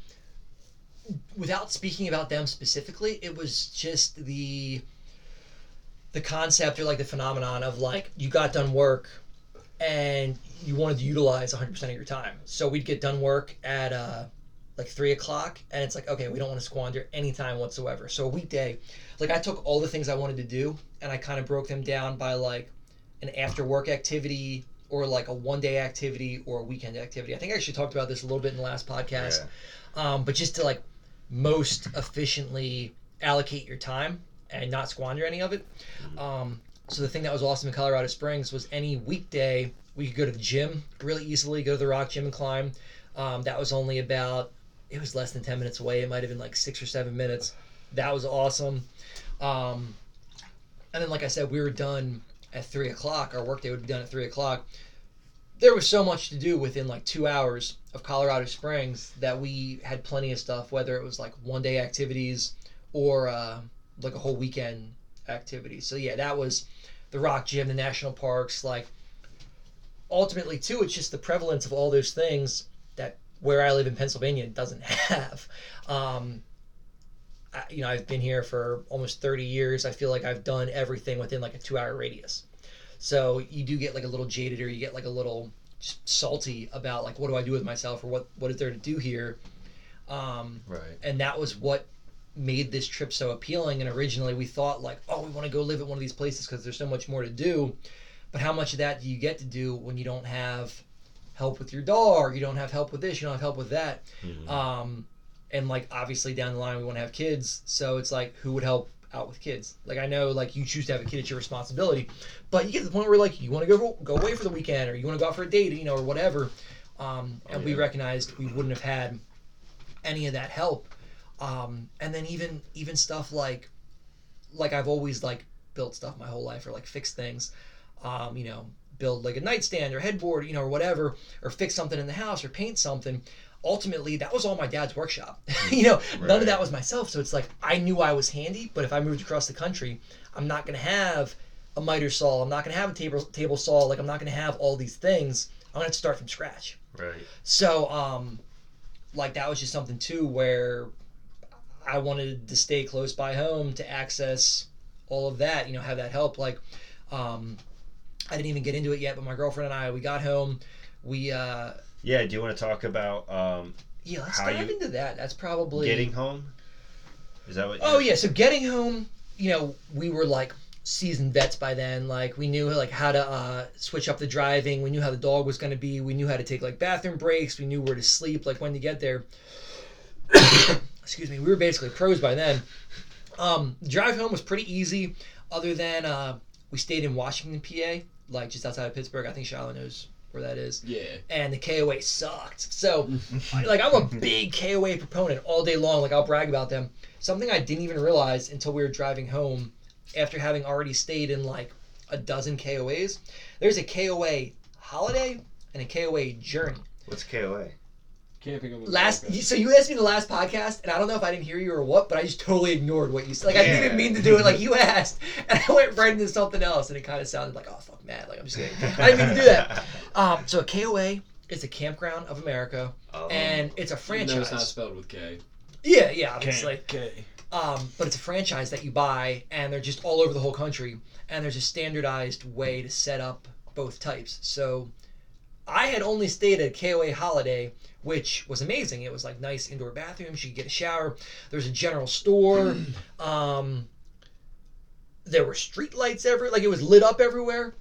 without speaking about them specifically, it was just the the concept or like the phenomenon of like you got done work and you wanted to utilize 100% of your time. So we'd get done work at uh, like three o'clock, and it's like, okay, we don't want to squander any time whatsoever. So a weekday, like I took all the things I wanted to do and I kind of broke them down by like an after work activity or like a one day activity or a weekend activity. I think I actually talked about this a little bit in the last podcast. Um, but just to like most efficiently allocate your time and not squander any of it. Um, so the thing that was awesome in Colorado Springs was any weekday we could go to the gym really easily, go to the rock gym and climb. Um, that was only about it was less than ten minutes away. It might have been like six or seven minutes. That was awesome. Um, and then, like I said, we were done at three o'clock. Our workday would be done at three o'clock. There was so much to do within like two hours of Colorado Springs that we had plenty of stuff. Whether it was like one day activities or uh, like a whole weekend activity. So yeah, that was the rock gym, the national parks. Like ultimately, too, it's just the prevalence of all those things that where I live in Pennsylvania doesn't have. Um, you know, I've been here for almost 30 years. I feel like I've done everything within like a two hour radius. So you do get like a little jaded or you get like a little salty about like, what do I do with myself or what, what is there to do here? Um, Right. and that was what made this trip so appealing. And originally we thought like, oh, we want to go live at one of these places because there's so much more to do. But how much of that do you get to do when you don't have help with your dog? You don't have help with this. You don't have help with that. Mhm. Um, and like obviously down the line we want to have kids, so it's like who would help out with kids? Like I know like you choose to have a kid, it's your responsibility, but you get to the point where like you want to go go away for the weekend or you want to go out for a date, you know, or whatever. Um, and Oh, we recognized we wouldn't have had any of that help. Um, and then even even stuff like like I've always like built stuff my whole life or like fixed things. Um, you know, build like a nightstand or headboard, you know, or whatever, or fix something in the house or paint something. Ultimately, that was all my dad's workshop. you know, none of that was myself. So it's like I knew I was handy, but if I moved across the country, I'm not gonna have a miter saw. I'm not gonna have a table table saw. Like I'm not gonna have all these things. I'm gonna have to start from scratch. Right. So, um, like that was just something too where I wanted to stay close by home to access all of that. You know, have that help. Like, um, I didn't even get into it yet, but my girlfriend and I, we got home. We, uh, Yeah. Do you want to talk about um, yeah, let's How dive you- into that. That's probably getting home? Is that what? Oh yeah, so getting home, you know, we were like seasoned vets by then. Like we knew like how to uh, switch up the driving. We knew how the dog was going to be. We knew how to take like bathroom breaks. We knew where to sleep, like when to get there. Excuse me. We were basically pros by then. Um, drive home was pretty easy, other than uh, we stayed in Washington, PA, like just outside of Pittsburgh. I think Shiloh knows where that is Yeah. and the KOA sucked. So, like, I'm a big KOA proponent all day long. Like, I'll brag about them. Something I didn't even realize until we were driving home after having already stayed in like a dozen KOAs. There's a KOA holiday and a KOA journey. What's KOA? Camping on the Last, America. so you asked me the last podcast, and I don't know if I didn't hear you or what, but I just totally ignored what you said. Like I didn't even mean to do it. Like you asked, and I went right into something else, and it kind of sounded like, oh fuck, mad. Like I'm just kidding. I didn't mean to do that. Um, so a KOA is a campground of America, Oh. and it's a Even though franchise. it's not spelled with K. Yeah, yeah, obviously. Okay. Um, but it's a franchise that you buy, and they're just all over the whole country. And there's a standardized way to set up both types. So I had only stayed at KOA Holiday, which was amazing. It was like nice indoor bathrooms. You could get a shower. There's a general store. um, there were street lights everywhere. Like it was lit up everywhere.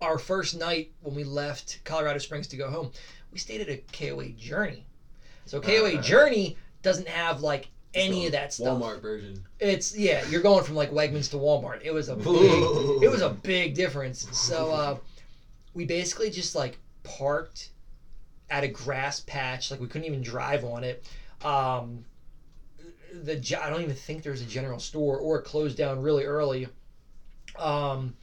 Our first night when we left Colorado Springs to go home, we stayed at a KOA Journey. So KOA Uh. Journey doesn't have like any of that stuff. Walmart version. It's yeah, you're going from like Wegmans to Walmart. It was a big, it was a big difference. So uh, we basically just like parked at a grass patch. Like we couldn't even drive on it. Um, the I don't even think there was a general store or it closed down really early. Um,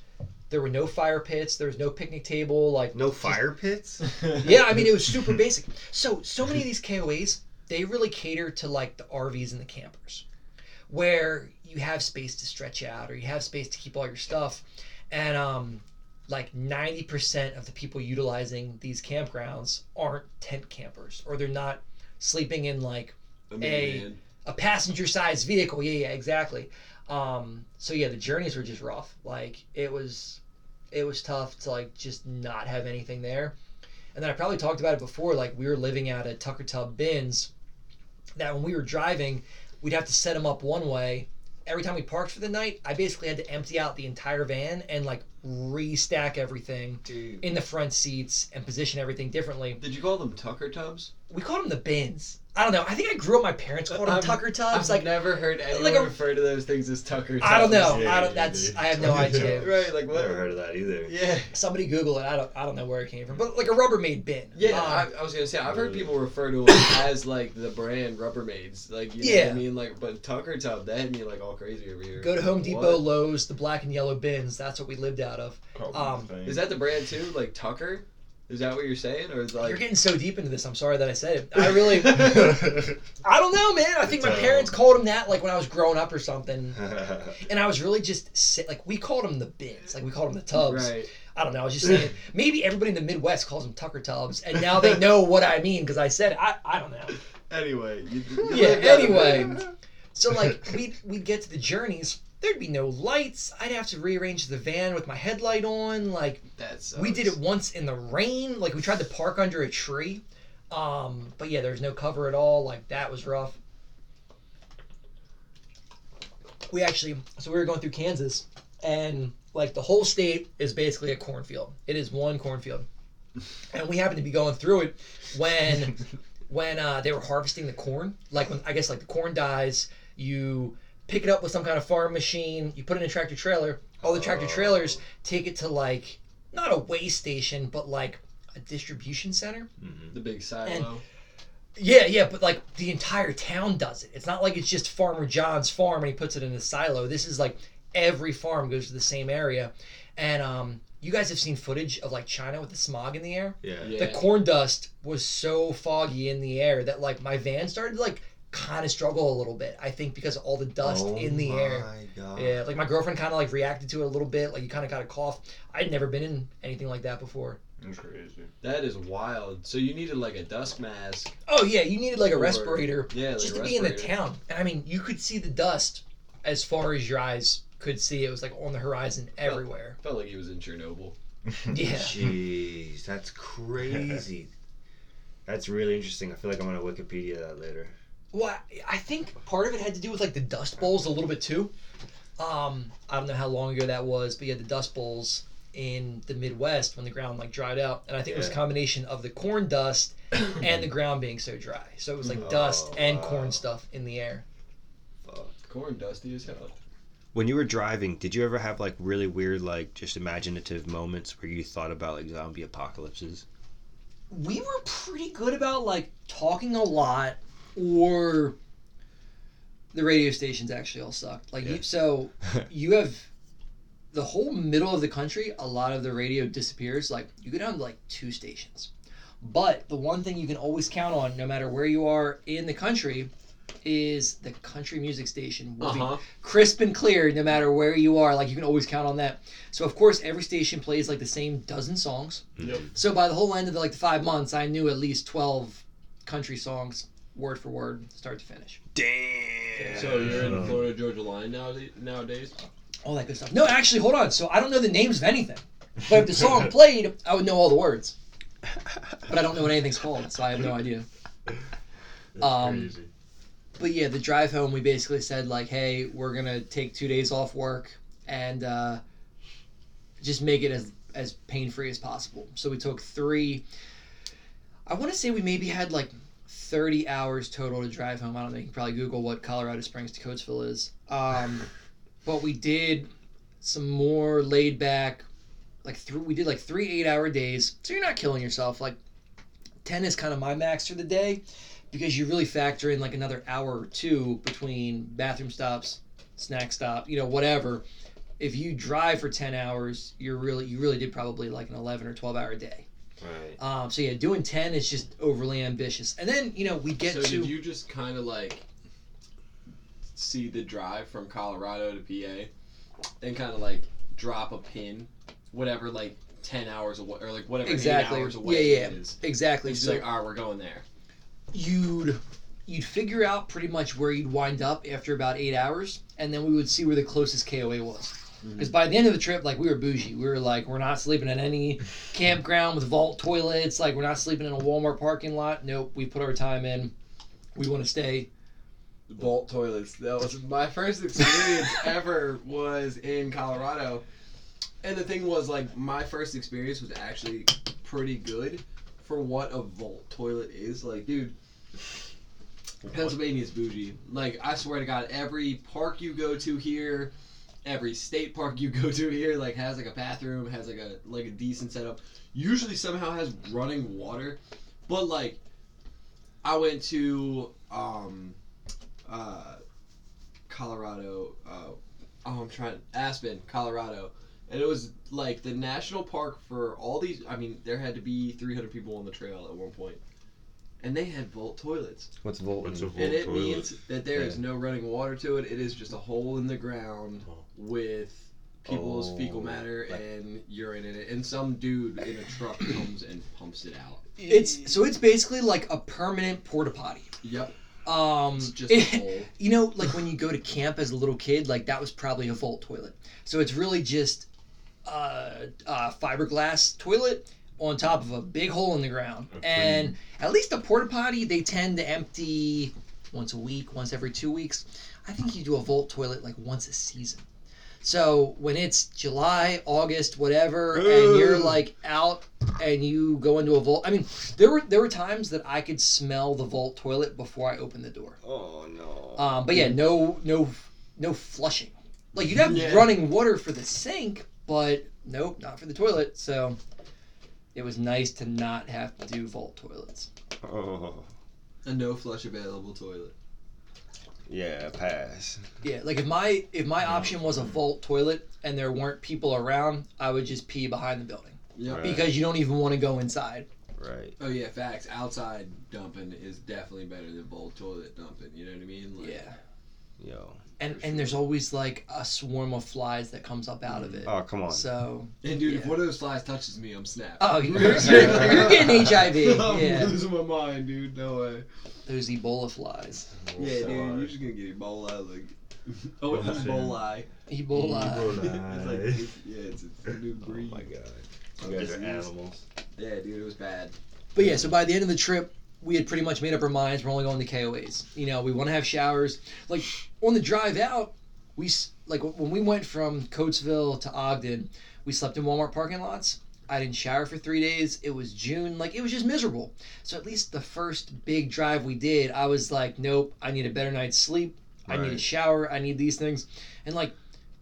there were no fire pits. There was no picnic table. Like no fire pits? yeah, I mean it was super basic. So so many of these KOAs they really cater to like the RVs and the campers, where you have space to stretch out or you have space to keep all your stuff, and um, like ninety percent of the people utilizing these campgrounds aren't tent campers or they're not sleeping in like A a passenger sized vehicle. Yeah, yeah, exactly. Um, so yeah, the journeys were just rough. Like it was, it was tough to like just not have anything there. And then I probably talked about it before. Like we were living out at Tucker Tub Bins. That when we were driving, we'd have to set them up one way. Every time we parked for the night, I basically had to empty out the entire van and like restack everything Dude. in the front seats and position everything differently. Did you call them Tucker tubs? We called them the bins. I don't know. I think I grew up. My parents called them I've- Tucker Tubs. I've like never heard anyone like a- refer to those things as Tucker tubs. I don't know. Yeah, I don't. That's. did. I have no idea. right, like what? Never heard of that either. Yeah. Somebody Google it. I don't. I don't know where it came from, but like a Rubbermaid bin. Yeah, Um, I, I was gonna say I've heard people refer to it as like the brand Rubbermaids, like you know what Yeah. I mean, like but Tucker Tub that hit me like all crazy over here. go to Home Depot, What? Lowe's, the black and yellow bins. That's what we lived out of. Um, Is that the brand too? Like Tucker? Is that what you're saying, or is like? You're getting so deep into this. I'm sorry that I said it. I really. I don't know, man. I think my parents called them that like when I was growing up or something, and I was really just sit, like we called them the bins, like we called them the tubs. right. I don't know. I was just saying. Maybe everybody in the Midwest calls them Tucker tubs, and now they know what I mean because I said it. I. I don't know. Anyway, you, you Yeah, lived out a anyway. So like we'd we'd get to the journeys. There'd be no lights. I'd have to rearrange the van with my headlight on. Like That's we did it once in the rain. Like we tried to park under a tree. Um, but yeah, there's no cover at all. Like that was rough. We actually so we were going through Kansas and like the whole state is basically a cornfield. It is one cornfield. And we happened to be going through it when when uh, they were harvesting the corn. Like when I guess like the corn dies, you pick it up with some kind of farm machine. You put it in a tractor trailer. All the tractor trailers take it to like not a weigh station, but like a distribution center. the big silo. Yeah, yeah, but like the entire town does it. It's not like it's just Farmer John's farm and he puts it in a silo. This is like every farm goes to the same area. And um, you guys have seen footage of like China with the smog in the air. yeah. Yeah. The corn dust was so foggy in the air that like my van started like kind of struggle a little bit. I think because of all the dust Oh in the air. my God. Yeah, like my girlfriend kind of like reacted to it a little bit. Like you kind of got a cough. I'd never been in anything like that before. That's crazy. That is wild. So you needed like a dust mask. Oh yeah, you needed like a Or- respirator Yeah, like just a to be in the town. And I mean, you could see the dust as far as your eyes could see. It was like on the horizon everywhere. Felt like he was in Chernobyl. Yeah. Jeez, that's crazy. That's really interesting. I feel like I'm gonna Wikipedia that later. Well, I- I think part of it had to do with like the dust bowls a little bit too. Um, I don't know how long ago that was, but yeah, the dust bowls in the Midwest when the ground like dried out, and I think it was a combination of the corn dust and the ground being so dry. So it was like dust Oh, and wow. corn stuff in the air. Fuck. Corn dusty as hell. When you were driving, did you ever have like really weird, like just imaginative moments where you thought about like zombie apocalypses? we were pretty good about like talking a lot or the radio stations actually all sucked like you, Yeah. so you have the whole middle of the country a lot of the radio disappears. Like you go down to like two stations. But the one thing you can always count on no matter where you are in the country is the country music station will Uh be crisp and clear no matter where you are. Like you can always count on that. So of course every station plays like the same dozen songs. Yep. so by the whole end of the, like the five months, I knew at least twelve country songs, word for word, start to finish. Damn. So you're in the Florida Georgia line now nowadays. All that good stuff. No, actually, hold on. So I don't know the names of anything, but if the song played, I would know all the words. But I don't know what anything's called, so I have no idea. That's Um, crazy. But yeah, the drive home, we basically said like, hey, we're gonna take two days off work and uh, just make it as as pain free as possible. So we took three. I want to say we maybe had like thirty hours total to drive home. I don't know. You can probably Google what Colorado Springs to Coatesville is. Um, but we did some more laid back, like through. We did like three eight hour days. So you're not killing yourself. Like ten is kind of my max for the day because you really factor in like another hour or two between bathroom stops, snack stop, you know, whatever. If you drive for 10 hours, you're really you really did probably like an 11 or 12 hour day. Right. Um, so yeah, doing ten is just overly ambitious. And then you know we get so to did you just kind of like see the drive from Colorado to PA and kind of like drop a pin, whatever, like ten hours away or like whatever Exactly. eight hours away Yeah, yeah. it is. exactly It's so like, all right, we're going there. you'd you'd figure out pretty much where you'd wind up after about eight hours, and then we would see where the closest KOA was. Mm-hmm. Because by the end of the trip, like we were bougie. We were like, we're not sleeping in any campground with vault toilets. Like we're not sleeping in a Walmart parking lot. Nope. We put our time in. We want to stay. Vault toilets. That was my first experience ever was in Colorado. And the thing was like my first experience was actually pretty good for what a vault toilet is. Like, dude, Pennsylvania's bougie. Like, I swear to God, every park you go to here, every state park you go to here, like has like a bathroom, has like a like a decent setup. Usually somehow has running water, but like, I went to um, uh, Colorado. Uh, oh, I'm trying Aspen, Colorado, and it was like the national park for all these. I mean, there had to be 300 people on the trail at one point, and they had vault toilets. What's Volt? What's a And it toilet? means that there is Yeah. no running water to it. It is just a hole in the ground Oh. with people's Oh, fecal matter like- and urine in it, and some dude in a truck comes and pumps it out. It's so it's basically like a permanent porta potty. Yep, Um, it's just a hole. you know, like when you go to camp as a little kid, like that was probably a vault toilet. So it's really just uh, a fiberglass toilet on top of a big hole in the ground. Okay. And at least a porta potty, they tend to empty once a week, once every two weeks. I think you do a vault toilet like once a season. So when it's July, August, whatever, and you're like out and you go into a vault. I mean, there were there were times that I could smell the vault toilet before I opened the door. Oh no. Um, but yeah, no, no, no flushing. Like you'd have Yeah. running water for the sink, but nope, not for the toilet. So it was nice to not have to do vault toilets. oh. A no flush available toilet. Yeah, pass. Yeah, like if my if my option was a vault toilet and there weren't people around, I would just pee behind the building Yep. Right. because you don't even want to go inside. Right. Oh yeah, facts. Outside dumping is definitely better than vault toilet dumping. You know what I mean? Like, Yeah, Yo. And For and there's always like a swarm of flies that comes up out of it. Oh come on. So And dude, if one of those flies touches me, I'm snapped. Oh, you're, you're, you're getting HIV. I'm Yeah, losing my mind, dude. No way. those Ebola flies. Yeah, So, dude, you're just gonna get Ebola. Like, oh, Well, Ebola. Ebola. it's like, it's, yeah, it's, it's a new Oh breed. my god. of You guys are animals. Yeah, dude, it was bad. But yeah, so by the end of the trip, we had pretty much made up our minds. We're only going to KOAs. You know, we want to have showers. Like on the drive out, we like when we went from Coatesville to Ogden, we slept in Walmart parking lots. I didn't shower for three days. It was June. Like it was just miserable. So at least the first big drive we did, I was like, nope. I need a better night's sleep. I need a shower. I need these things. And like,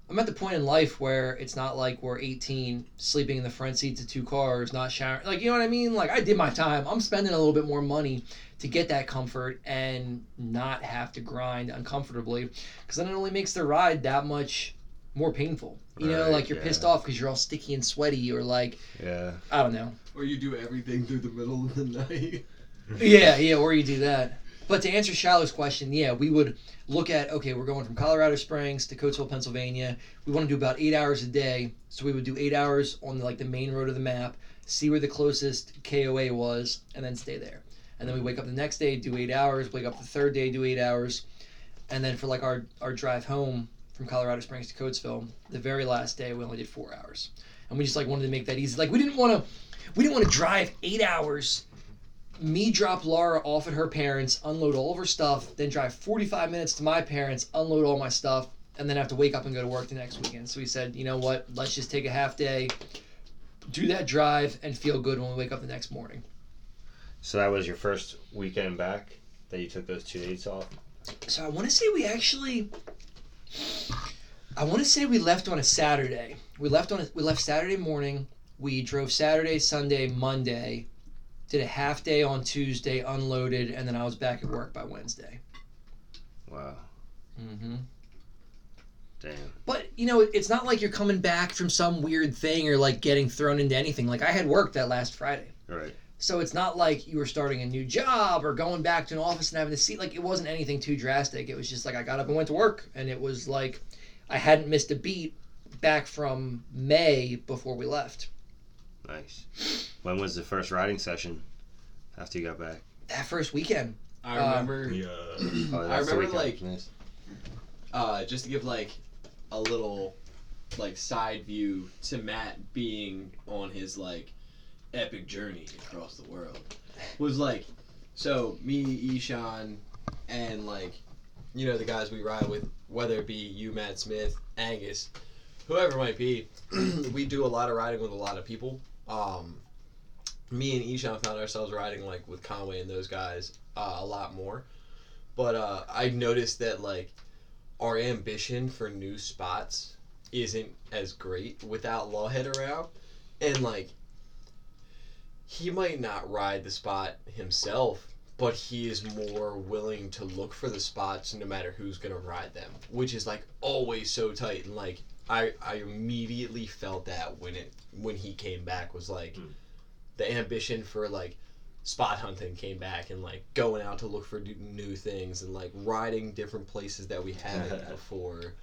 I'm at the point in life where it's not like we're 18, sleeping in the front seats of two cars, not showering. Like, you know what I mean? Like, I did my time. I'm spending a little bit more money to get that comfort and not have to grind uncomfortably because then it only makes the ride that much more painful. You know, like you're pissed off because you're all sticky and sweaty or like, Yeah. I don't know. Or you do everything through the middle of the night. yeah, yeah, or you do that. But to answer Shiloh's question, yeah, we would look at okay, we're going from Colorado Springs to Coatesville, Pennsylvania. We want to do about eight hours a day, so we would do eight hours on like the main road of the map, see where the closest KOA was, and then stay there. And then we wake up the next day, do eight hours. Wake up the third day, do eight hours, and then for like our our drive home from Colorado Springs to Coatesville, the very last day we only did four hours, and we just like wanted to make that easy. Like we didn't want to, we didn't want to drive eight hours me drop Laura off at her parents, unload all of her stuff, then drive 45 minutes to my parents, unload all my stuff, and then have to wake up and go to work the next weekend. So we said, you know what, let's just take a half day, do that drive, and feel good when we wake up the next morning. So that was your first weekend back that you took those two days off. So I want to say we actually, I want to say we left on a Saturday. We left on a, we left Saturday morning. We drove Saturday, Sunday, Monday, did a half day on Tuesday, unloaded, and then I was back at work by Wednesday. Wow. Mm-hmm. Damn. But you know, it's not like you're coming back from some weird thing or like getting thrown into anything. Like I had work that last Friday. Right. So it's not like you were starting a new job or going back to an office and having to see like it wasn't anything too drastic. It was just like I got up and went to work and it was like I hadn't missed a beat back from May before we left. Nice. When was the first riding session after you got back? That first weekend. I Uh, remember. Yeah. Oh, I that's the remember, weekend. like- uh, just to give like a little like side view to Matt being on his like epic journey across the world was like so me Ishan and like you know the guys we ride with whether it be you Matt Smith Angus whoever it might be we do a lot of riding with a lot of people um me and Ishan found ourselves riding like with Conway and those guys uh, a lot more but uh, I noticed that like our ambition for new spots isn't as great without Lawhead around, and like he might not ride the spot himself, but he is more willing to look for the spots no matter who's gonna ride them, which is like always so tight and like. I, I immediately felt that when it when he came back was like Hmm. the ambition for like spot hunting came back and like going out to look for new things and like riding different places that we haven't before.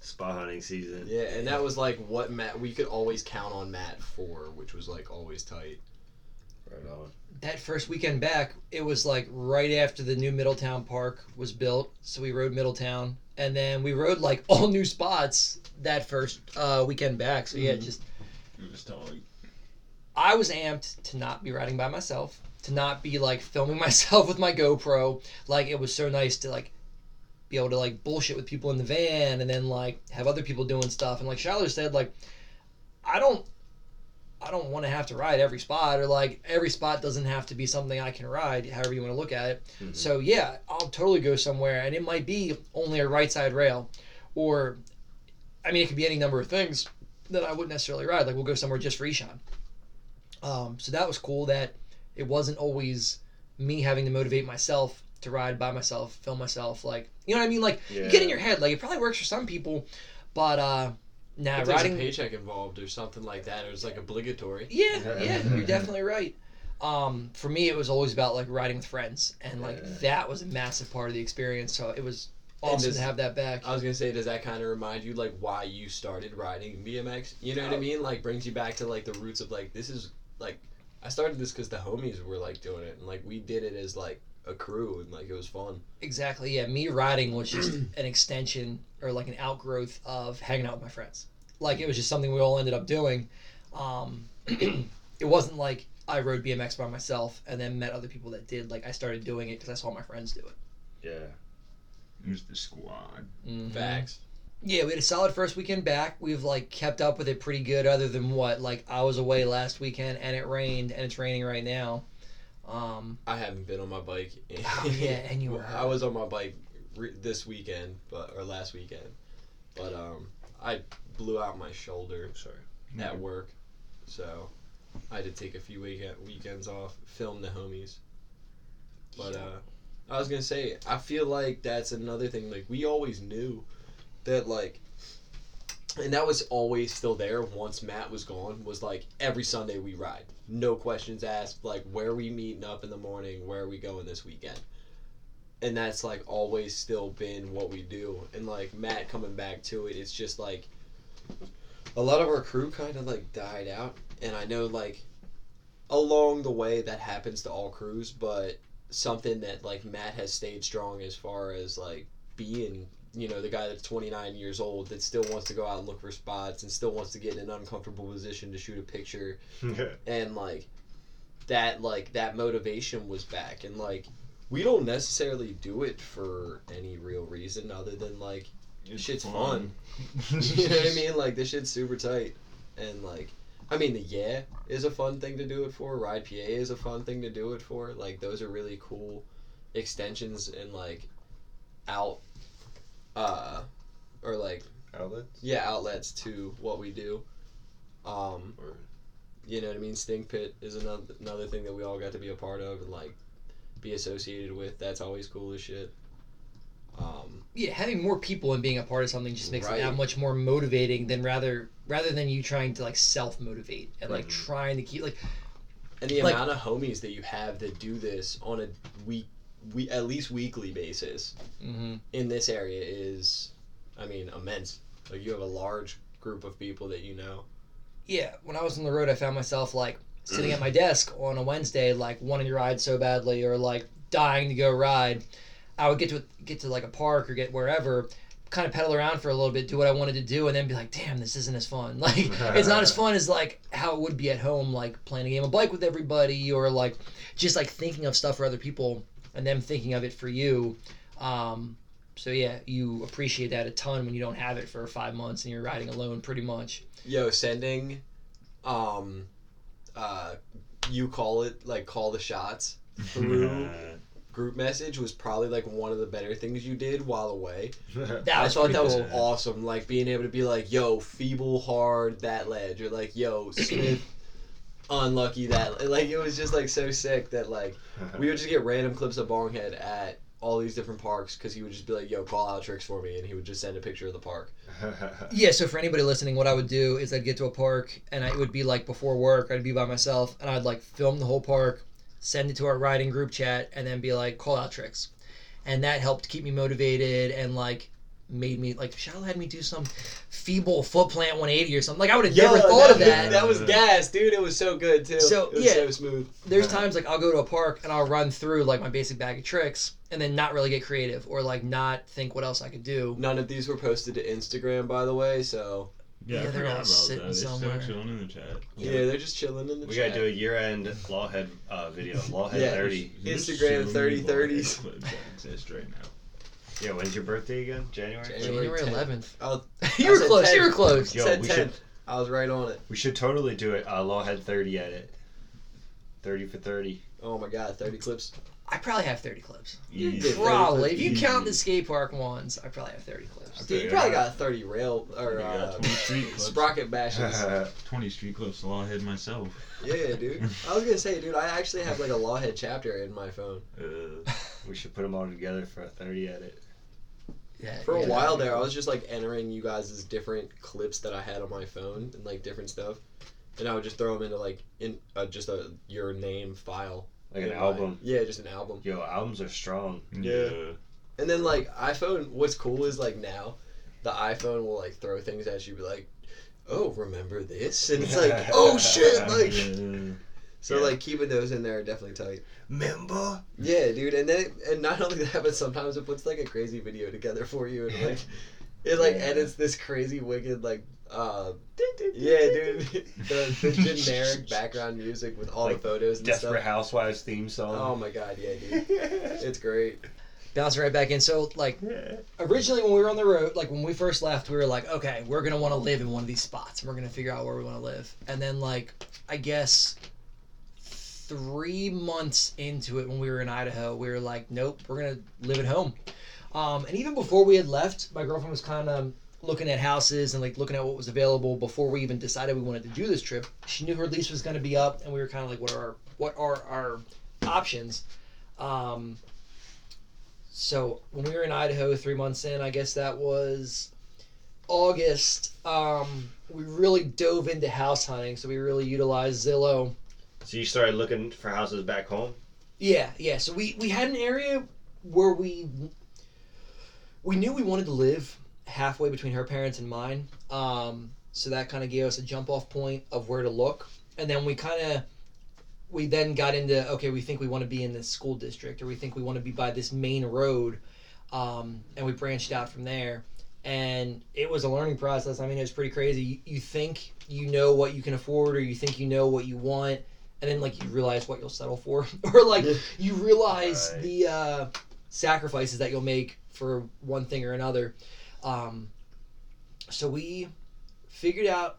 Spot hunting season. Yeah, and that was like what Matt we could always count on Matt for, which was like always tight. Right on. That first weekend back, it was like right after the new Middletown Park was built. So we rode Middletown, and then we rode like all new spots that first uh, weekend back. So yeah, Mhm. just It was tight. I was amped to not be riding by myself, to not be like filming myself with my GoPro. Like it was so nice to like be able to like bullshit with people in the van and then like have other people doing stuff. And like Skylar said, like I don't I don't want to have to ride every spot or like every spot doesn't have to be something I can ride, however you want to look at it. Mhm. So yeah, I'll totally go somewhere and it might be only a right side rail or I mean it could be any number of things that I wouldn't necessarily ride. Like we'll go somewhere just for Ishan. Um, so that was cool that it wasn't always me having to motivate myself to ride by myself, film myself. Like you know what I mean? Like you get in your head. Like it probably works for some people, but uh, nah, if there's riding. a paycheck involved or something like that, or it's like obligatory. Yeah, yeah, you're definitely right. Um, for me, it was always about like riding with friends, and like Yeah. that was a massive part of the experience. So it was awesome does- to have that back. I was gonna say, does that kind of remind you like why you started riding BMX? You know what I mean? Like brings you back to like the roots of like this is like I started this because the homies were like doing it, and like we did it as like a crew, and like it was fun. Exactly. Yeah, me riding was just an extension or like an outgrowth of hanging out with my friends. Like it was just something we all ended up doing. Um, it wasn't like I rode BMX by myself and then met other people that did. Like I started doing it because I saw my friends do it. Yeah. It was the squad. Mhm. Facts. Yeah, we had a solid first weekend back. We've like kept up with it pretty good, other than what like I was away last weekend and it rained and it's raining right now. Um, I haven't been on my bike. Oh, yeah, and you were I was on my bike re- this weekend, but or last weekend, but um, I blew out my shoulder Sorry. at work, so I had to take a few weekend weekends off, film the homies. But uh, I was gonna say, I feel like that's another thing. Like we always knew that like, and that was always still there once Matt was gone. Was like every Sunday we ride, no questions asked. Like where we meeting up in the morning? Where are we going this weekend? And that's like always still been what we do. And like Matt coming back to it, it's just like a lot of our crew kind of like died out and i know like along the way that happens to all crews but something that like matt has stayed strong as far as like being you know the guy that's 29 years old that still wants to go out and look for spots and still wants to get in an uncomfortable position to shoot a picture and like that like that motivation was back and like we don't necessarily do it for any real reason other than like It's Shit's fun. you know what I mean? Like this shit's super tight, and like, I mean, the yeah is a fun thing to do it for. Ride PA is a fun thing to do it for. Like those are really cool extensions and like out, uh, or like Outlets? yeah outlets to what we do. Um, Or you know what I mean? Stink Pit is another another thing that we all got to be a part of and like be associated with. That's always cool as shit. Um, yeah, having more people and being a part of something just makes Right. it that much more motivating than rather rather than you trying to like self motivate and like trying to keep like And the Like- amount of homies that you have that do this on a week, we at least weekly basis Mm-hmm. in this area is, I mean, immense. Like you have a large group of people that you know. Yeah, when I was on the road, I found myself like sitting at my desk on a Wednesday, like wanting to ride so badly, or like dying to go ride. I would get to get to like a park or get wherever, kind of pedal around for a little bit, do what I wanted to do, and then be like, "Damn, this isn't as fun." Like it's not as fun as like how it would be at home, like playing a game of bike with everybody, or like just like thinking of stuff for other people and them thinking of it for you. Um, so yeah, you appreciate that a ton when you don't have it for five months and you're riding alone, pretty much. Yo, sending, um, uh, you call it like call the shots through group message was probably like one of the better things you did while away. That I was thought that was cool. awesome. Like being able to be like, yo, feeble hard that ledge, or like, yo, Smith, unlucky that. Like it was just like so sick that like we would just get random clips of Bonghead at all these different parks because he would just be like, yo, call out tricks for me, and he would just send a picture of the park. Yeah, so for anybody listening, what I would do is I'd get to a park and I, it would be like before work, I'd be by myself and I'd like film the whole park, send it to our riding group chat, and then be like, call out tricks. And that helped keep me motivated and like made me like Shall had me do some feeble foot plant 180 or something. Like I would have never thought of that. That was gas, dude. It was so good too. So, it was yeah. so smooth. There's times like I'll go to a park and I'll run through like my basic bag of tricks and then not really get creative or like not think what else I could do. None of these were posted to Instagram, by the way. So Yeah, Yeah, I they're forgot all about sitting that. They're somewhere. still chilling in the chat. yeah, they're just chilling in the we chat. We gotta do a year-end lawhead uh, video. Lawhead Yeah. thirty. Instagram There's so many 30 30s. clips exist right now. Yeah, when's your birthday again? January. January. January 10th. 11th. Oh, you were said close. 10. You were close. Yo, said we 10. should- I was right on it. We should totally do it. Uh, lawhead thirty edit. Thirty for thirty. Oh my god, 30 clips. I probably have 30 clips. You Easy. did. Probably. If you Easy. count the skate park ones, I probably have 30 clips. Dude, you Yeah. probably got 30 rail or You got uh, 20 street clips. sprocket bashes. 20 street clips to Lawhead myself. yeah, dude. I was gonna say, dude, I actually have like a lawhead chapter in my phone. Uh, we should put them all together for a thirty edit. Yeah, For a yeah. while there, I was just like entering you guys' different clips that I had on my phone and like different stuff, and I would just throw them into like in uh, just a your name file. Like an my- album. yeah, just an album. Yo, albums are strong. Yeah. And then like iPhone, what's cool is like now, the iPhone will like throw things at you, be like, "Oh, remember this?" And it's like, "Oh shit!" Like, Yeah. So Yeah. like keeping those in there are definitely tight. Member. Yeah, dude, and then and not only that, but sometimes it puts like a crazy video together for you, and like it like Yeah. edits this crazy wicked like uh yeah, dude, the, the generic background music with all Like the photos and Desperate stuff. Housewives theme song. Oh my god, yeah, dude, it's great. Bouncing right back in. So, like, originally when we were on the road, like when we first left, we were like, okay, we're gonna want to live in one of these spots. and We're gonna figure out where we want to live. And then, like, I guess three months into it, when we were in Idaho, we were like, nope, we're gonna live at home. Um, and even before we had left, my girlfriend was kind of looking at houses and like looking at what was available before we even decided we wanted to do this trip. She knew her lease was going to be up, and we were kind of like, what are our, what are our options? Um, so when we were in Idaho, three months in, I guess that was August. Um, we really dove into house hunting, so we really utilized Zillow. So you started looking for houses back home. Yeah, yeah. So we we had an area where we we knew we wanted to live halfway between her parents and mine. Um, so that kind of gave us a jump off point of where to look, and then we kind of we then got into okay, we think we want to be in this school district, or we think we want to be by this main road, um, and we branched out from there. And it was a learning process. I mean, it was pretty crazy. You, you think you know what you can afford, or you think you know what you want, and then like you realize what you'll settle for, or like you realize Right. the uh, sacrifices that you'll make for one thing or another. Um, so we figured out.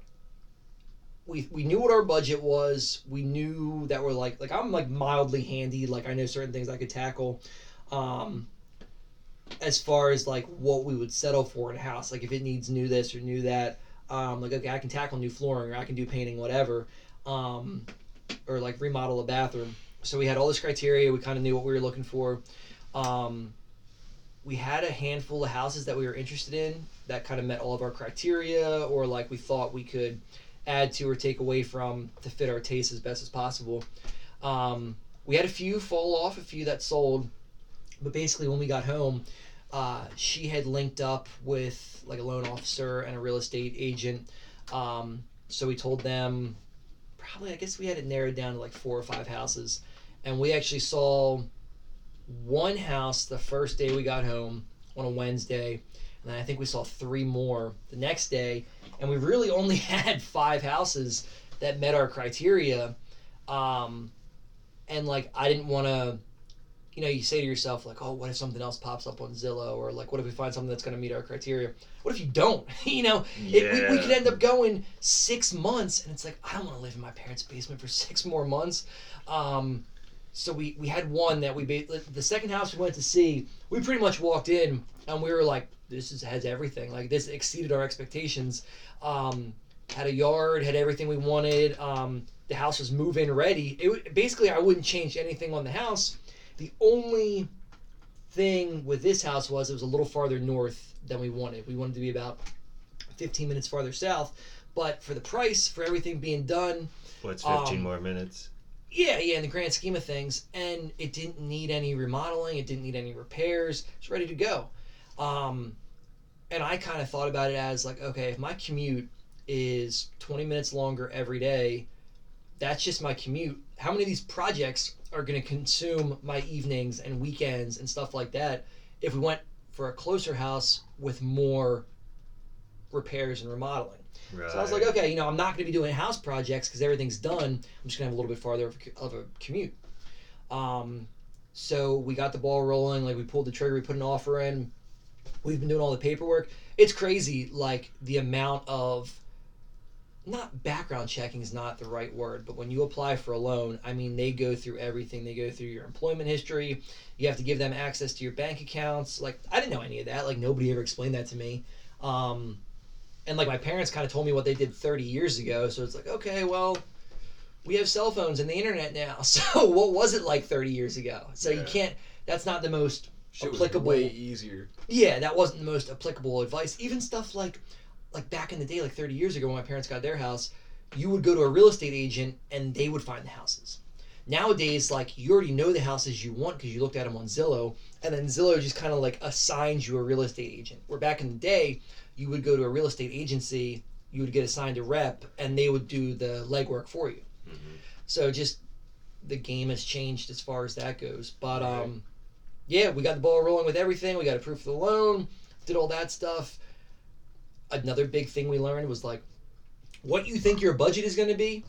We, we knew what our budget was. We knew that we're like like I'm like mildly handy. Like I know certain things I could tackle. Um, as far as like what we would settle for in a house, like if it needs new this or new that, um, like okay, I can tackle new flooring or I can do painting, whatever, um, or like remodel a bathroom. So we had all this criteria. We kind of knew what we were looking for. Um, we had a handful of houses that we were interested in that kind of met all of our criteria, or like we thought we could add to or take away from to fit our taste as best as possible. Um, we had a few fall off, a few that sold, but basically when we got home, uh, she had linked up with like a loan officer and a real estate agent. Um, so we told them probably I guess we had it narrowed down to like four or five houses, and we actually saw one house the first day we got home on a Wednesday, and then I think we saw three more the next day, and we really only had five houses that met our criteria. Um, and like I didn't want to, you know, you say to yourself like, oh, what if something else pops up on Zillow, or like, what if we find something that's going to meet our criteria? What if you don't? you know, it, we, we could end up going six months, and it's like I don't want to live in my parents' basement for six more months. Um, so we we had one that we the second house we went to see. We pretty much walked in and we were like, this is has everything. Like this exceeded our expectations. Um, had a yard, had everything we wanted. Um, the house was move in ready. It basically I wouldn't change anything on the house. The only thing with this house was it was a little farther north than we wanted. We wanted to be about 15 minutes farther south. But for the price, for everything being done, What's 15 Um, more minutes? yeah, yeah, in the grand scheme of things, and it didn't need any remodeling. It didn't need any repairs. It's ready to go. Um, and I kind of thought about it as like, okay, if my commute is 20 minutes longer every day, that's just my commute. How many of these projects are going to consume my evenings and weekends and stuff like that if we went for a closer house with more repairs and remodeling? Right. So I was like, okay, you know, I'm not going to be doing house projects because everything's done. I'm just going to have a little bit farther of a, co- of a commute. Um, so we got the ball rolling. Like we pulled the trigger, we put an offer in. We've been doing all the paperwork. It's crazy, like the amount of not background checking is not the right word, but when you apply for a loan, I mean, they go through everything. They go through your employment history. You have to give them access to your bank accounts. Like I didn't know any of that. Like nobody ever explained that to me. Um, and like my parents kind of told me what they did 30 years ago so it's like okay well we have cell phones and the internet now so what was it like 30 years ago so you can't that's not the most Shit applicable way easier. yeah that wasn't the most applicable advice even stuff like like back in the day like 30 years ago when my parents got their house you would go to a real estate agent and they would find the houses. Nowadays like you already know the houses you want because you looked at them on zillow and then zillow just kind of like assigns you a real estate agent. Where back in the day you would go to a real estate agency you would get assigned a rep and they would do the legwork for you. Mhm. so just the game has changed as far as that goes. But Right. um yeah we got the ball rolling with everything. We got approved for the loan did all that stuff another big thing we learned was like what you think your budget is going to be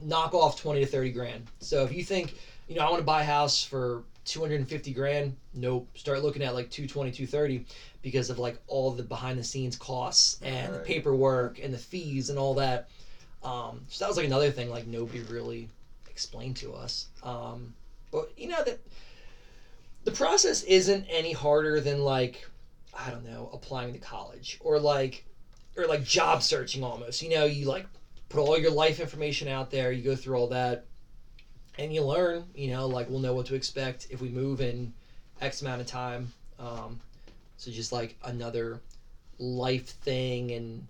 knock off 20 to 30 grand. So if you think you know i want to buy a house for 250 grand nope start looking at like 220 230 because of like all the behind the scenes costs and the paperwork and the fees and all that. Um, so that was like another thing like nobody really explained to us. Um, but you know that the process isn't any harder than like i don't know applying to college or like or like job searching almost. You know you like put all your life information out there you go through all that and you learn you know like we'll know what to expect if we move in x amount of time. Um, so just like another life thing and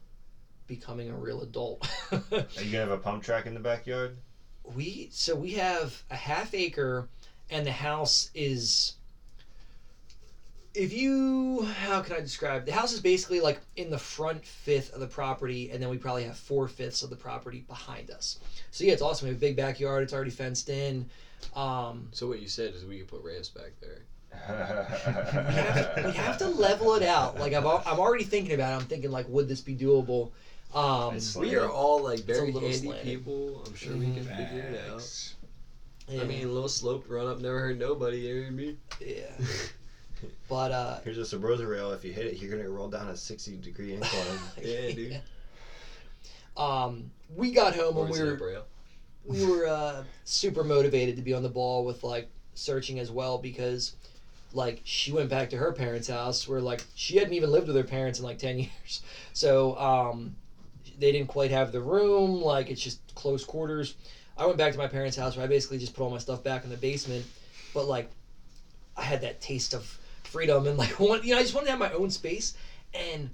becoming a real adult. Are you gonna have a pump track in the backyard? we so we have a half acre and the house is if you how can i describe the house is basically like in the front fifth of the property and then we probably have four fifths of the property behind us so yeah it's awesome we have a big backyard it's already fenced in um So what you said is we could put ramps back there. we have, we have to level it out like I'm, I'm already thinking about it i'm thinking like would this be doable um We are all like very little handy slanted. people. I'm sure we can figure it out. Yeah, I mean, a little sloped run up never hurt nobody. You hear me? yeah but uh Here's a Sabrosa rail. If you hit it, you're gonna roll down a 60 degree incline. Yeah, dude. Um, we got home Or when is we were braille? we were uh, super motivated to be on the ball with like searching as well because like she went back to her parents' house where like she hadn't even lived with her parents in like ten years, so um, they didn't quite have the room. Like it's just close quarters. I went back to my parents' house where I basically just put all my stuff back in the basement, but like I had that taste of freedom and like one, you know I just wanted to have my own space and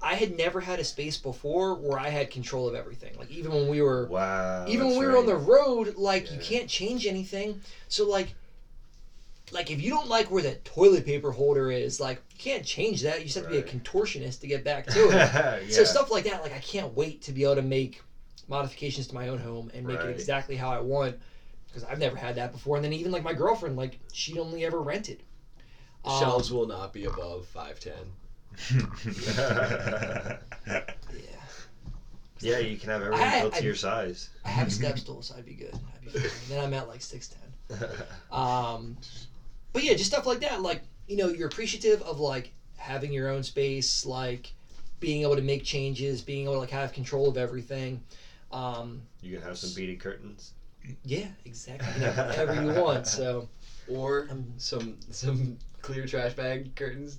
I had never had a space before where I had control of everything. Like even when we were Wow. even when we were right. on the road, like you can't change anything. So like like if you don't like where the toilet paper holder is, like you can't change that. You just have to be a contortionist to get back to it. yeah. So stuff like that, like I can't wait to be able to make modifications to my own home and make Right. it exactly how I want because I've never had that before. And then even like my girlfriend, like she only ever rented. Um, Shelves will not be above five ten. Yeah, yeah, you can have everything I- built I- to your size. I have step stools, so I'd be good. I'd be fine. then I'm at like six ten. Um, but yeah, just stuff like that. Like you know, you're appreciative of like having your own space, like being able to make changes, being able to like have control of everything. Um, you can have some beaded curtains. yeah, exactly. You can have whatever you want. So. Or Um, some some clear trash bag curtains.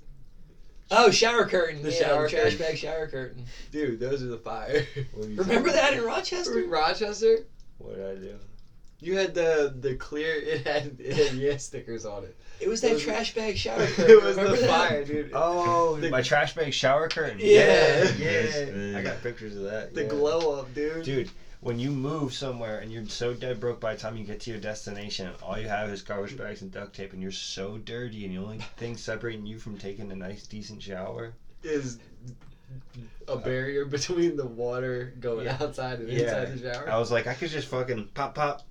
Oh, shower curtain. The yeah, shower the trash curtain. bag shower curtain. Dude, those are the fire. Remember that in Rochester? Rochester? What did I do? You had the the clear it had it had yeah stickers on it. It was It that was- trash bag shower curtain. it was Remember the that? fire, dude. Oh, The- my trash bag shower curtain. Yeah. yeah. Yes, I got pictures of that. The yeah. glow up, dude. Dude, when you move somewhere and you're so dead broke by the time you get to your destination, all you have is garbage bags and duct tape, and you're so dirty, and the only thing separating you from taking a nice, decent shower. Is a barrier between the water going Yeah. outside and Yeah. inside the shower. I was like, I could just fucking pop, pop.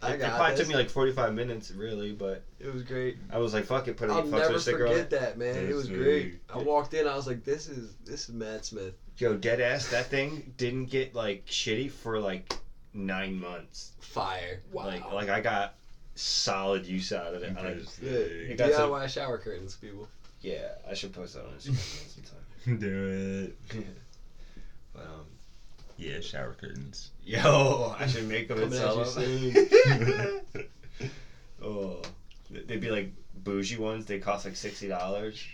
I it, it probably this. took me like 45 minutes, really, but It was great. I was like, fuck it, put a I'll never forget that, man. It was great. I walked in, I was like, "This is this is Matt Smith." Yo, dead ass, that thing didn't get like shitty for like nine months. Fire. Wow. Like, like I got solid use out of it. I, like, Interesting. You got some- DIY shower curtains, people. yeah, I should post that on Instagram sometime. Do it. But, um, Yeah, shower curtains. Yo, I should make them and Coming sell them. oh, they'd be like bougie ones. They cost like sixty dollars.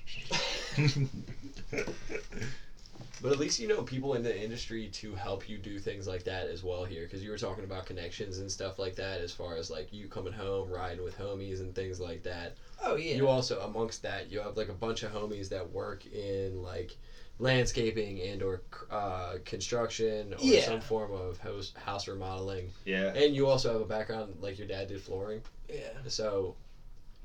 But at least you know people in the industry to help you do things like that as well here. Because you were talking about connections and stuff like that, as far as like you coming home, riding with homies and things like that. Oh yeah. You also amongst that, you have like a bunch of homies that work in like landscaping and or uh, construction or Yeah. some form of house house remodeling. Yeah. And you also have a background like your dad did flooring, yeah. so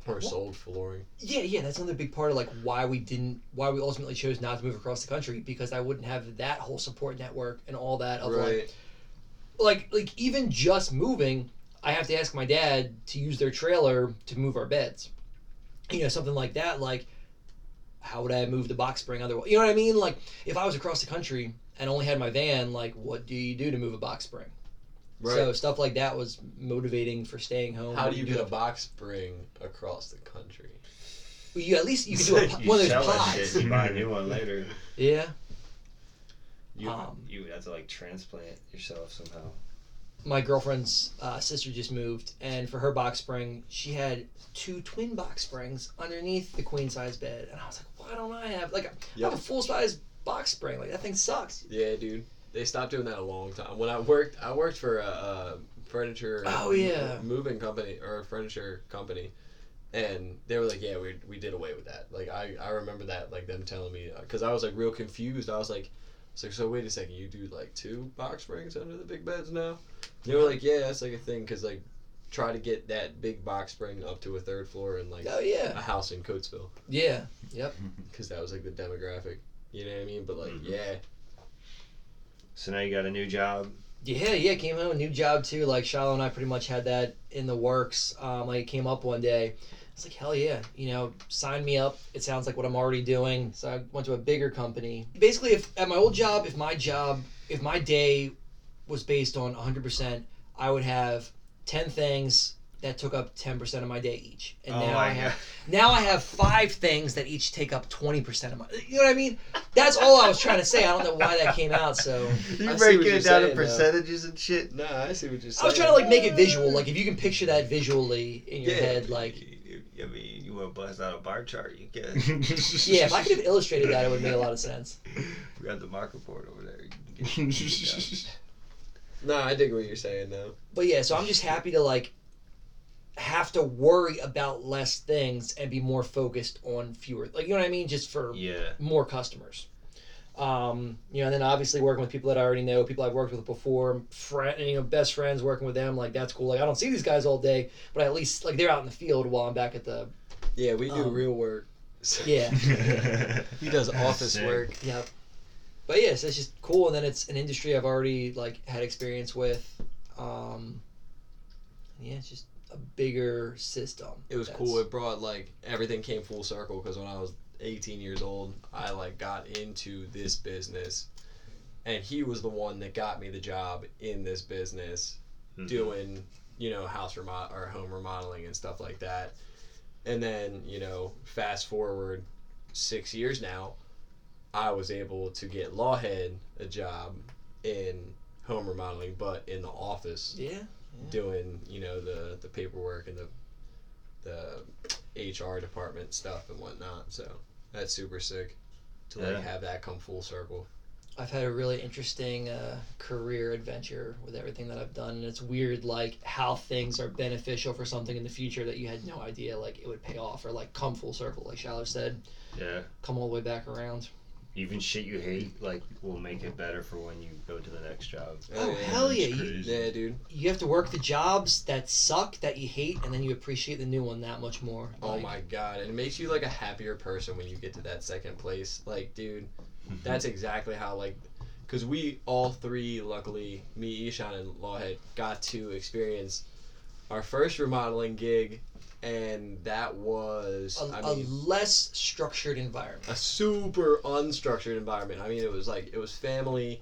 or sold flooring. Yeah, yeah, that's another big part of like why we didn't, why we ultimately chose not to move across the country because I wouldn't have that whole support network and all that of like, like, like even just moving, I have to ask my dad to use their trailer to move our beds, you know, something like that. Like, how would I move the box spring otherwise? You know what I mean? Like, if I was across the country and only had my van, like, what do you do to move a box spring? Right. So stuff like that was motivating for staying home. How do you get a box spring across the country? You at least you could do a, You one of those pods. shit, you buy a new one later. Yeah. You Um, you would have to like transplant yourself somehow. my girlfriend's uh, sister just moved, and for her box spring, she had two twin box springs underneath the queen size bed, and I was like, why don't I have like I Yep. have a full size box spring? Like that thing sucks. Yeah, dude. They stopped doing that a long time. When I worked, I worked for a, a furniture Oh, yeah. moving company or a furniture company, and they were like, "Yeah, we, we did away with that." Like I, I remember that like them telling me because I was like real confused. I was like, I was like, so wait a second, you do like two box springs under the big beds now? They were like, yeah, that's like a thing because like try to get that big box spring up to a third floor in like Oh a house in Coatesville yeah, yep. because that was like the demographic. You know what I mean? But like, Mhm. yeah, So now you got a new job. Yeah, yeah, came home, a new job too. Like Shiloh and I pretty much had that in the works. Um, like it came up one day. It's like hell yeah, you know, sign me up. It sounds like what I'm already doing. So I went to a bigger company. Basically, if at my old job, if my job, if my day was based on 100%, I would have 10 things that took up 10% of my day each. And oh now I have god. now I have five things that each take up 20% of my. You know what I mean? That's all I was trying to say. I don't know why that came out so. You I see breaking it you're down to saying, though. percentages and shit. nah, I see what you're saying. I was trying to like make it visual. Like if you can picture that visually in your Yeah. head, like I mean, you want to bust out a bar chart? You can. yeah, if I could have illustrated that, it would make a lot of sense. we got the marker board over there. You can get- you can No, I dig what you're saying though. But yeah, so I'm just happy to like have to worry about less things and be more focused on fewer. Like you know what I mean? Just for yeah. more customers. Um, you know, and then obviously working with people that I already know, people I've worked with before, friend, you know, best friends, working with them, like that's cool. Like I don't see these guys all day, but at least like they're out in the field while I'm back at the Yeah, we do Um, real work. yeah, He does office Sick. work. yeah. But yes, it's just cool, and then it's an industry I've already like had experience with. Um, yeah, it's just a bigger system. It was That's- cool. It brought like everything came full circle because when I was 18 years old, I like got into this business, and he was the one that got me the job in this business, Mhm. doing you know house remodel or home remodeling and stuff like that. And then you know fast forward six years now, I was able to get Lawhead a job in home remodeling, but in the office Yeah. Doing you know the the paperwork and the the HR department stuff and whatnot. So that's super sick to like have that come full circle. I've had a really interesting uh, career adventure with everything that I've done, and it's weird, like how things are beneficial for something in the future that you had no idea, like it would pay off or like come full circle, like Shiloh said, Yeah. come all the way back around. Even shit you hate, like, will make it better for when you go to the next job. Oh, oh yeah. hell yeah! You. Yeah, dude. you have to work the jobs that suck that you hate, and then you appreciate the new one that much more. Oh Like, my god, and it makes you like a happier person when you get to that second place. Like, dude, that's exactly how like, because we all three, luckily, me, Ishan, and Lawhead, got to experience our first remodeling gig, and that was, A, I a mean, less structured environment. a super unstructured environment. I mean, it was like it was family,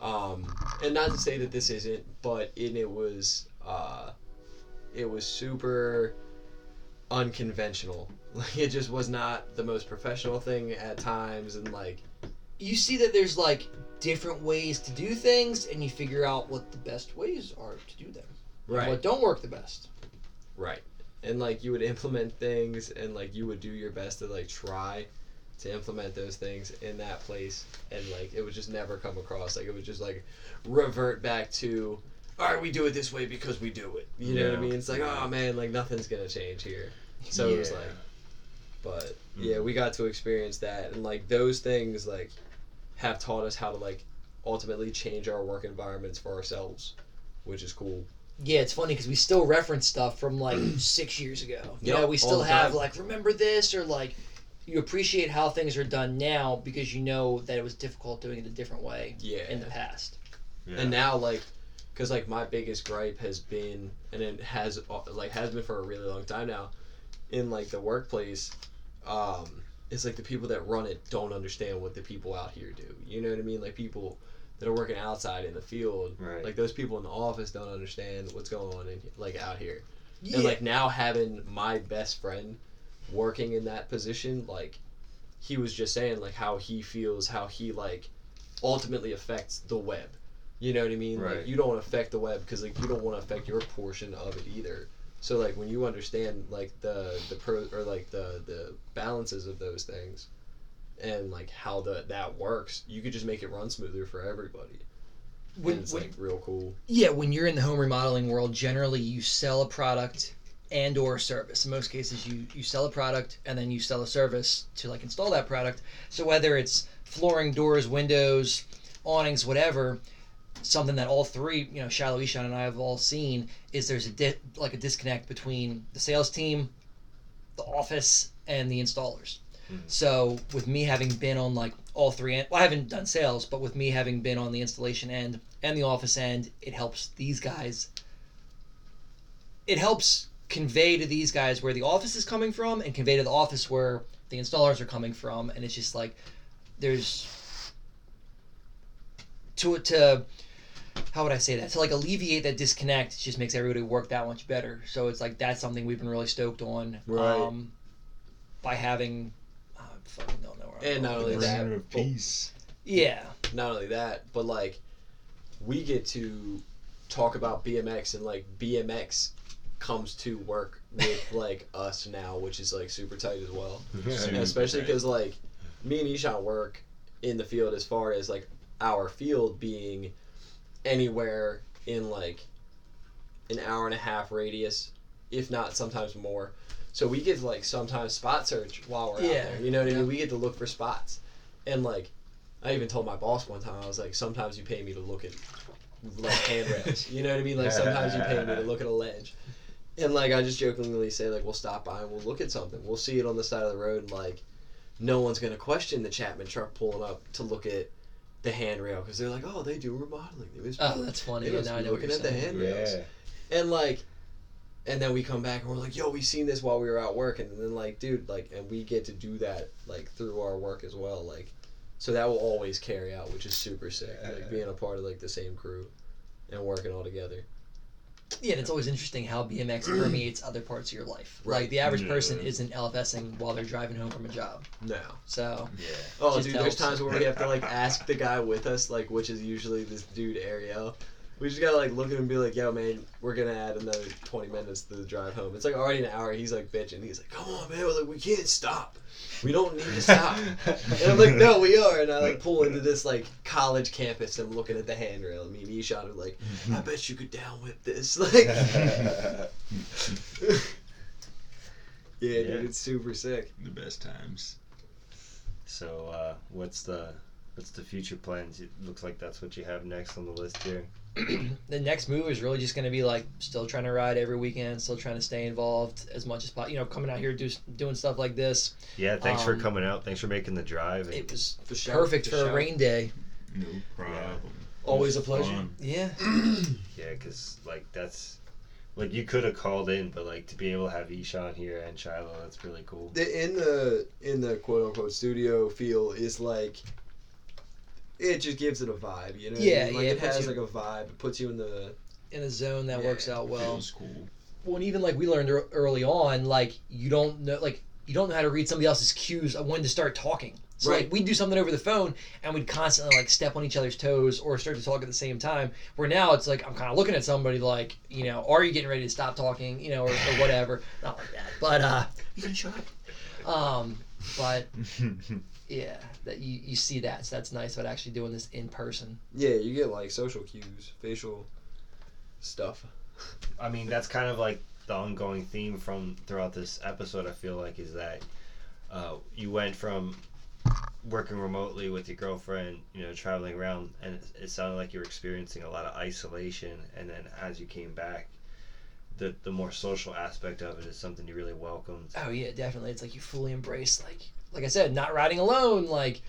um, and not to say that this isn't, but it, it was uh, it was super unconventional. Like it just was not the most professional thing at times, and like You see that there's like different ways to do things, and you figure out what the best ways are to do them. and What don't work the best. Right. And like you would implement things and like you would do your best to like try to implement those things in that place and like it would just never come across. Like it would just like revert back to all right we do it this way because we do it. You know what i mean? It's like oh man like nothing's gonna change here. So it was like but mm. yeah we got to experience that and like those things like have taught us how to like ultimately change our work environments for ourselves which is cool Yeah, it's funny because we still reference stuff from like six years ago. You Yep, know, we still have time. like remember this or like you appreciate how things are done now because you know that it was difficult doing it a different way yeah in the past. Yeah. And now, like, because like my biggest gripe has been, and it has uh, like has been for a really long time now, in like the workplace, um, it's like the people that run it don't understand what the people out here do. You know what I mean? Like people that are working outside in the field, Right. like those people in the office don't understand what's going on in like out here. Yeah. And like now having my best friend working in that position, like he was just saying like how he feels, how he like ultimately affects the web. You know what I mean? Right. Like you don't want to affect the web because like you don't want to affect your portion of it either. So like when you understand like the the pro or like the the balances of those things, and like how the that works, you could just make it run smoother for everybody. when, and it's when- like real cool. yeah, when you're in the home remodeling world, generally you sell a product and or service. In most cases, you you sell a product and then you sell a service to like install that product. So whether it's flooring, doors, windows, awnings, whatever, something that all three, you know, Shiloh Ishan and I have all seen is there's a di- like a disconnect between the sales team, the office, and the installers. Mhm. So with me having been on like all three, en- well, I haven't done sales, but with me having been on the installation end and the office end, it helps these guys. It helps convey to these guys where the office is coming from, and convey to the office where the installers are coming from, and it's just like there's to to how would I say that to like alleviate that disconnect it just makes everybody work that much better. So it's like that's something we've been really stoked on. Right. Um, by having, I fucking don't know. Where I'm And not only that, Bringer of but- peace. Yeah. not only that, but like we get to talk about BMX and like BMX comes to work with like us now, which is like super tight as well. Super Especially tight. because like me and Ishan work in the field as far as like our field being anywhere in like an hour and a half radius, if not sometimes more. So we get to like sometimes spot search while we're Yeah. out there. You know what I mean? We get to look for spots. And like I even told my boss one time I was like, sometimes you pay me to look at like handrails. You know what I mean? Like sometimes you pay me to look at a ledge. And like I just jokingly say like we'll stop by and we'll look at something. We'll see it on the side of the road and like no one's gonna question the Chapman truck pulling up to look at the handrail because they're like, oh, they do remodeling. They oh, must, Oh, that's funny. they Yeah, must now be I know what looking you're at the handrails. Yeah. And like, and then we come back and we're like, yo, we seen this while we were out working. And then like, dude, like, and we get to do that like through our work as well. Like, so that will always carry out, which is super sick. Like being a part of like the same crew and working all together. Yeah, and it's always interesting how BMX permeates other parts of your life. Right. Like the average person Yeah. isn't LFSing while they're driving home from a job. No. So Yeah. Oh, dude, helps. there's times where we have to like ask the guy with us, like, which is usually this dude Ariel. We just gotta like look at him and be like, "Yo, man, we're gonna add another 20 minutes to the drive home." It's like already an hour. He's like bitching. He's like, "Come on, man, we're like, we can't stop. We don't need to stop." and I'm like, "No, we are." And I like pull into this like college campus. and I'm looking at the handrail. I mean, Eshot are like, "I bet you could downwhip this." Like, yeah, dude, it's super sick. The best times. So, uh, what's the what's the future plans? It looks like that's what you have next on the list here. the next move is really just going to be like still trying to ride every weekend, still trying to stay involved as much as possible. You know, coming out here do, doing stuff like this. Yeah, thanks for Um, coming out. Thanks for making the drive. It was For sure. perfect For for a sure. rain day. No problem. Always a pleasure. fun. Yeah. Yeah, because like that's like you could have called in, but like to be able to have Ishan here and Shiloh, that's really cool. the in the in the quote unquote studio feel is like it just gives it a vibe, you know. what I Yeah, mean? like yeah, It it has you- like a vibe. It puts you in the In a zone that Yeah, works out well. Feels cool. Well, and even like we learned early on, like you don't know, like you don't know how to read somebody else's cues of when to start talking. So Right. like we'd do something over the phone, and we'd constantly like step on each other's toes or start to talk at the same time. Where now it's like I'm kind of looking at somebody like, you know, are you getting ready to stop talking, you know, or, or whatever. Not like that, but uh, you gonna shut up. Um, but yeah, that you you see that, so that's nice about actually doing this in person. yeah. You get like social cues, facial stuff. I mean, that's kind of like the ongoing theme from throughout this episode. I feel like is that uh, you went from working remotely with your girlfriend, you know, traveling around, and it, it sounded like you were experiencing a lot of isolation. And then as you came back, the the more social aspect of it is something you really welcomed. Oh yeah, definitely. It's like you fully embrace like like I said, not riding alone, like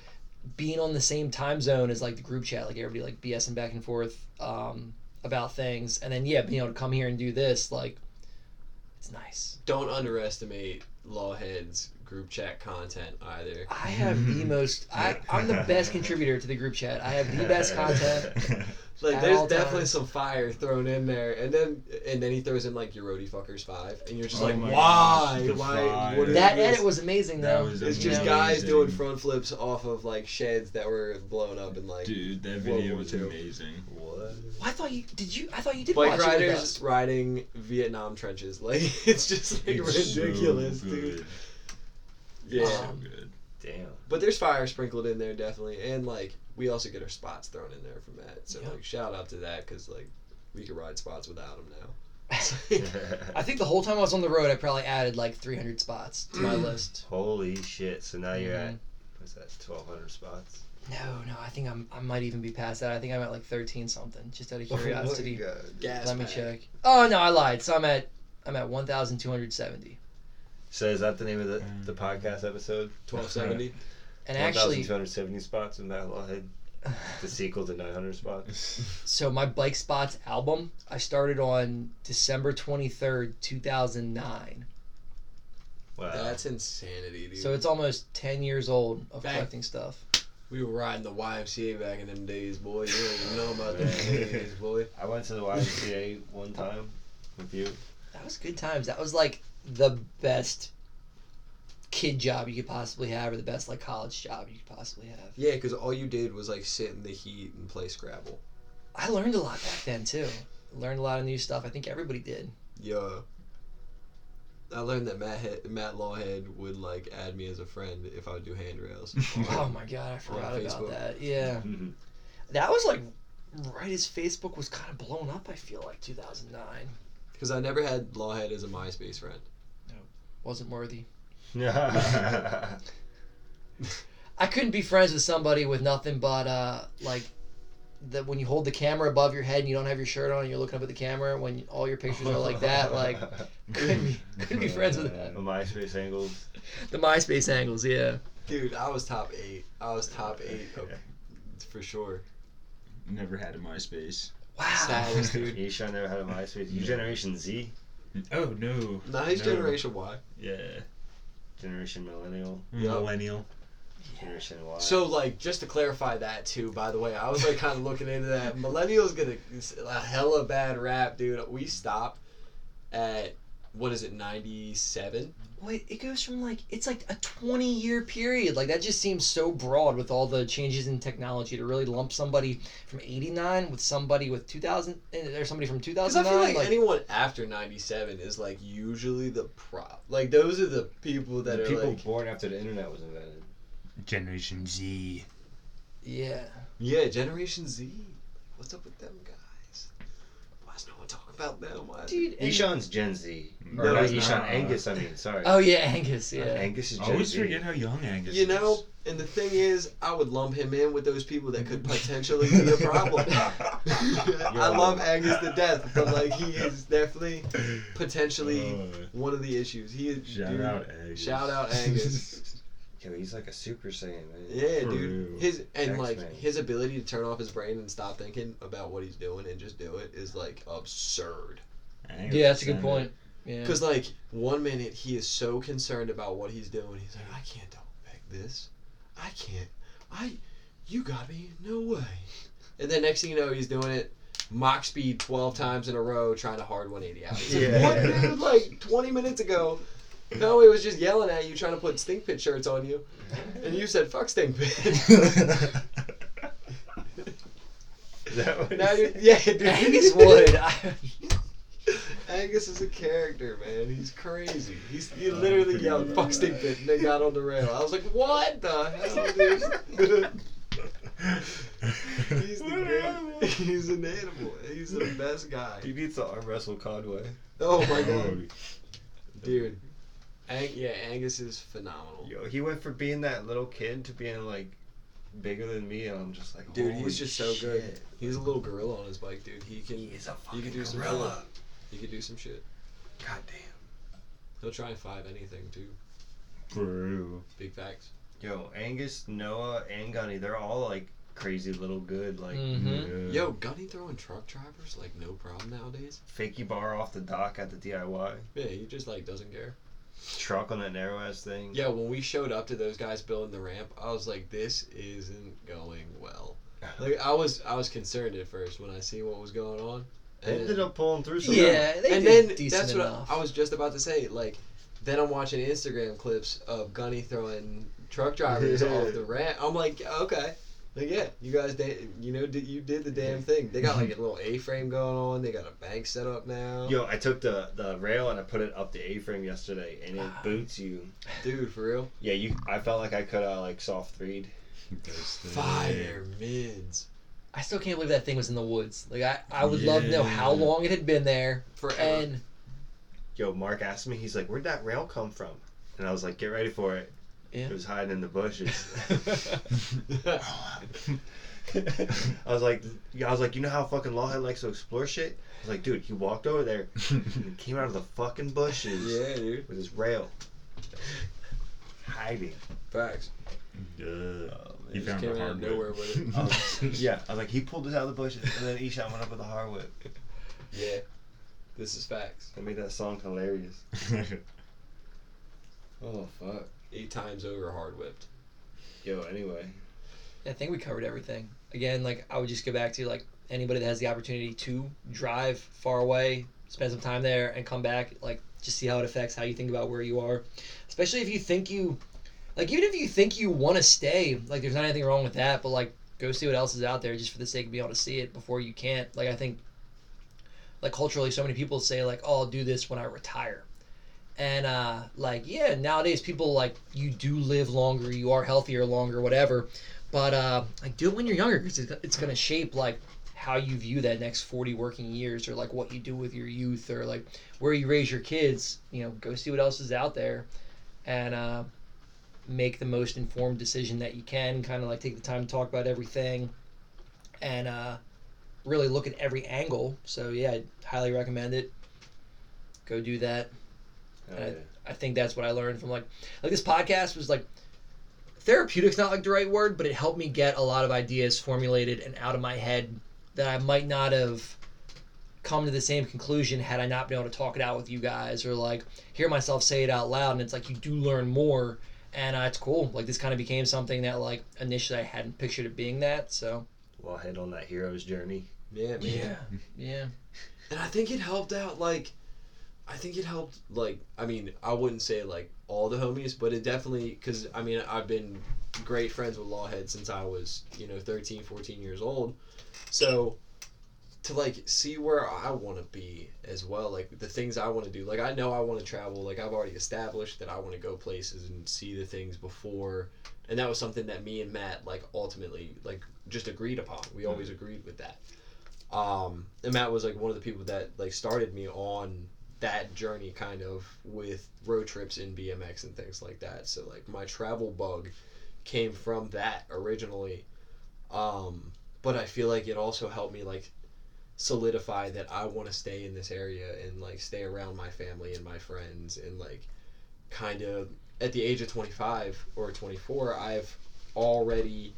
being on the same time zone as like the group chat, like everybody like BSing back and forth um, about things, and then yeah, being able to come here and do this, like it's nice. Don't underestimate Lawhead's group chat content either. I have the most. I, I'm the best contributor to the group chat. I have the best content. Like At there's all definitely times. some fire thrown in there, and then and then he throws in like your roadie fuckers five, and you're just Oh like, my why, gosh, the why? fire. What is That this? edit was amazing That though. was It's you just know? guys doing front flips off of like sheds that were blown up and like Dude, that World video War was II. amazing. What? Well, I thought you did. You I thought you did bike watch it with riders us. riding Vietnam trenches. Like it's just like It's so ridiculous, good. dude. Yeah, So Um, good. Damn. but there's fire sprinkled in there definitely, and like we also get our spots thrown in there from that. So Yeah. like shout out to that because like we can ride spots without them now. I think the whole time I was on the road, I probably added like 300 spots to my list. Holy shit! So now you're at Mhm. what's that? Twelve hundred spots. No, no, I think I'm. I might even be past that. I think I'm at like 13 something. Just out of Oh curiosity. God. Gas Let me check. Oh no, I lied. So I'm at. I'm at 1,270. So is that the name of the, the podcast episode? 1270. And actually, 1,270 spots in Matt Lawhead. The sequel to 900 spots. so my bike spots album, I started on December 23rd, 2009. Wow. That's insanity, dude. So it's almost 10 years old of Bang. collecting stuff. we were riding the YMCA back in them days, boy. You don't even know about them days, boy. I went to the YMCA one time with you. That was good times. That was like the best kid job you could possibly have, or the best like college job you could possibly have. Yeah, because all you did was like sit in the heat and play Scrabble. I learned a lot back then too. Learned a lot of new stuff. I think everybody did. Yeah. I learned that Matt Head, Matt Lawhead would like add me as a friend if I would do handrails. Oh my god, I forgot about Facebook. that. Yeah, mm-hmm. that was like right as Facebook was kind of blown up. I feel like 2009 Because I never had Lawhead as a MySpace friend. Nope. Wasn't worthy. I couldn't be friends with somebody with nothing but uh like that when you hold the camera above your head and you don't have your shirt on and you're looking up at the camera when all your pictures are like that like couldn't be couldn't be friends with that. The MySpace angles. The MySpace angles, yeah. Dude, I was top eight. I was top eight of, for sure. Never had a MySpace. Wow. Saddest, dude. Ishan never had a MySpace. You Generation Z, Oh no. Nice No. generation Y. Yeah. Generation Millennial, Yep. Millennial. Generation Y. So like just to clarify that too, by the way, I was like kind of looking into that. Millennials get a, a hella bad rap, dude. We stopped at what is it, ninety seven? Wait, it goes from like it's like a 20 year period. Like that just seems so broad with all the changes in technology to really lump somebody from 89 with somebody with 2000 eh, or somebody from Because I feel like, like, anyone after ninety seven is like usually the prop. Like those are the people that are people like born after the internet was invented. Generation Z. yeah. yeah, Generation Z. What's up with them guys? Why is no one talking about them? Why? Dude, and- Ishan's Gen Z. Or No, not he's Ishan, not. Angus, I mean, sorry. Oh yeah, Angus, yeah. Angus is I Gen always Z. forget how young Angus You is. know, and the thing is, I would lump him in with those people that could potentially be a problem. I love Angus to death, but like he is definitely potentially Uh, one of the issues. He is shout dude, out Angus. Shout out Angus. Yo, he's like a Super Saiyan, man. Yeah, For dude. real. His and like X-Men. his ability to turn off his brain and stop thinking about what he's doing and just do it is like absurd. Angus Yeah, that's a good sent point. Yeah. Cause like one minute he is so concerned about what he's doing, he's like, I can't double back this. I can't. I. You got me. No way. And then next thing you know, he's doing it mock speed twelve times in a row, trying to hard one eighty out. It's like, Yeah. what, dude? Like twenty minutes ago, no, he was just yelling at you, trying to put stink pit shirts on you, and you said fuck stink pit. Is that what now you're said? yeah, dude. Angus Wood. I, Angus is a character, man. He's crazy. He's he literally yelled "fuck stink pit" and they got on the rail. I was like, "What the hell, dude?" he's the great. He's an animal. He's the best guy. He needs to arm wrestle Conway. Oh my god, dude. Ang- yeah, Angus is phenomenal. Yo, he went from being that little kid to being like bigger than me, and I'm just like, Dude, holy he's just so good. He's a little gorilla on his bike, dude. He can. He's a he can do some gorilla. shit. He could do some shit. God damn. He'll try and five anything too. For. Big facts. Yo, Angus, Noah, and Gunny, they're all like crazy little good, like Mhm. Yeah. Yo, Gunny throwing truck drivers like no problem nowadays. fakey bar off the dock at the DIY. Yeah, he just like doesn't care. Truck on that narrow ass thing. Yeah, when we showed up to those guys building the ramp, I was like, this isn't going well. Like I was I was concerned at first when I seen what was going on. They ended up pulling through somehow. yeah, they and did then decent that's what enough. I, I was just about to say. Like, then I'm watching Instagram clips of Gunny throwing truck drivers off the ramp. I'm like, okay. Like, yeah, you guys, da- you know, did you did the damn thing. They got like a little A-frame going on. They got a bank set up now. Yo, I took the, the rail and I put it up the A-frame yesterday, and it ah. boots you. Dude, for real. Yeah, you. I felt like I could have like soft threed. That's Fire mids. I still can't believe that thing was in the woods. Like I, I would love to know how long it had been there. Forever. And Yo, Mark asked me, he's like, "Where'd that rail come from?" And I was like, "Get ready for it." Yeah. It was hiding in the bushes. I was like, I was like, you know how fucking Lawhead likes to explore shit? I was like, dude, he walked over there and came out of the fucking bushes yeah, dude. with his rail, hiding. Facts. Yeah. Oh, He found came a out hard of whip. nowhere with it. I was- yeah, I was like, he pulled it out of the bushes, and then Ishan went up with a hard whip. Yeah. This is facts. That made that song hilarious. Oh fuck. Eight times over hard whipped. Yo, anyway, I think we covered everything. Again, like I would just go back to like anybody that has the opportunity to drive far away, spend some time there, and come back. Like just see how it affects how you think about where you are, especially if you think you, like even if you think you want to stay, like there's not anything wrong with that. But like go see what else is out there just for the sake of being able to see it before you can't. Like I think, like culturally, so many people say like, "Oh, I'll do this when I retire." And uh, like yeah, nowadays people like you do live longer, you are healthier longer, whatever. But uh, like do it when you're younger because it's, it's gonna shape like how you view that next 40 working years or like what you do with your youth or like where you raise your kids. You know, go see what else is out there, and uh, make the most informed decision that you can. Kind of like take the time to talk about everything, and uh, really look at every angle. So yeah, I highly recommend it. Go do that. Oh, yeah. I think that's what I learned from like like this podcast was like therapeutic's not like the right word, but it helped me get a lot of ideas formulated and out of my head that I might not have come to the same conclusion had I not been able to talk it out with you guys or like hear myself say it out loud and it's like you do learn more and uh, it's cool like this kind of became something that like initially I hadn't pictured it being that so Well, head on that hero's journey. Yeah, man. yeah And I think it helped out like I think it helped like I mean, I wouldn't say like all the homies, but it definitely cuz I mean, I've been great friends with Lawhead since I was, you know, 13, 14 years old. So to like see where I want to be as well, like the things I want to do. Like I know I want to travel, like I've already established that I want to go places and see the things before and that was something that me and Matt like ultimately like just agreed upon. We always agreed with that. Um, and Matt was like one of the people that like started me on that journey kind of with road trips in BMX and things like that. So like my travel bug came from that originally. Um, but I feel like it also helped me like solidify that I want to stay in this area and like stay around my family and my friends and like kind of at the age of 25 or 24 I've already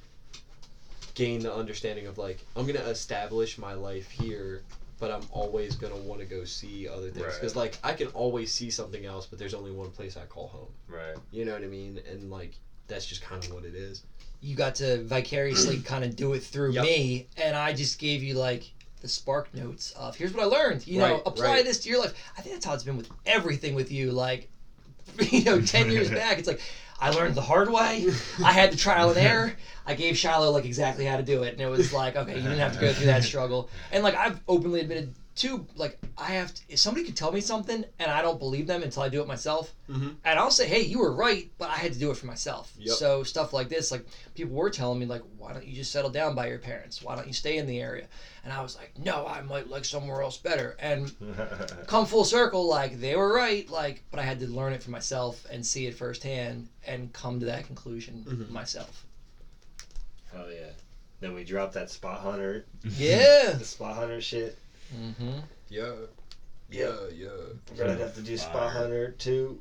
gained the understanding of like I'm going to establish my life here but I'm always going to want to go see other things Right. cuz like I can always see something else but there's only one place I call home. Right. You know what I mean? And like that's just kind of what it is. you got to vicariously kind of do it through Yep. me and i just gave you like the spark notes of here's what i learned you know apply right. this to your life. I think that's how it's been with everything with you like you know 10 years back it's like i learned the hard way. I had the trial and error. I gave shiloh like exactly how to do it and it was like okay you didn't have to go through that struggle. And like i've openly admitted too like i have to if somebody could tell me something and i don't believe them until i do it myself Mhm. and I'll say, hey, you were right, but I had to do it for myself. Yep. So stuff like this, like people were telling me, like, why don't you just settle down by your parents? Why don't you stay in the area? And I was like, no, I might like somewhere else better. And come full circle, like they were right, like, but I had to learn it for myself and see it firsthand and come to that conclusion Mhm. myself. Hell yeah. Then we dropped that spot hunter, Yeah. the spot hunter shit. Mm-hmm. Yeah. Yeah. yeah. We're gonna have to do spot Fire. hunter too.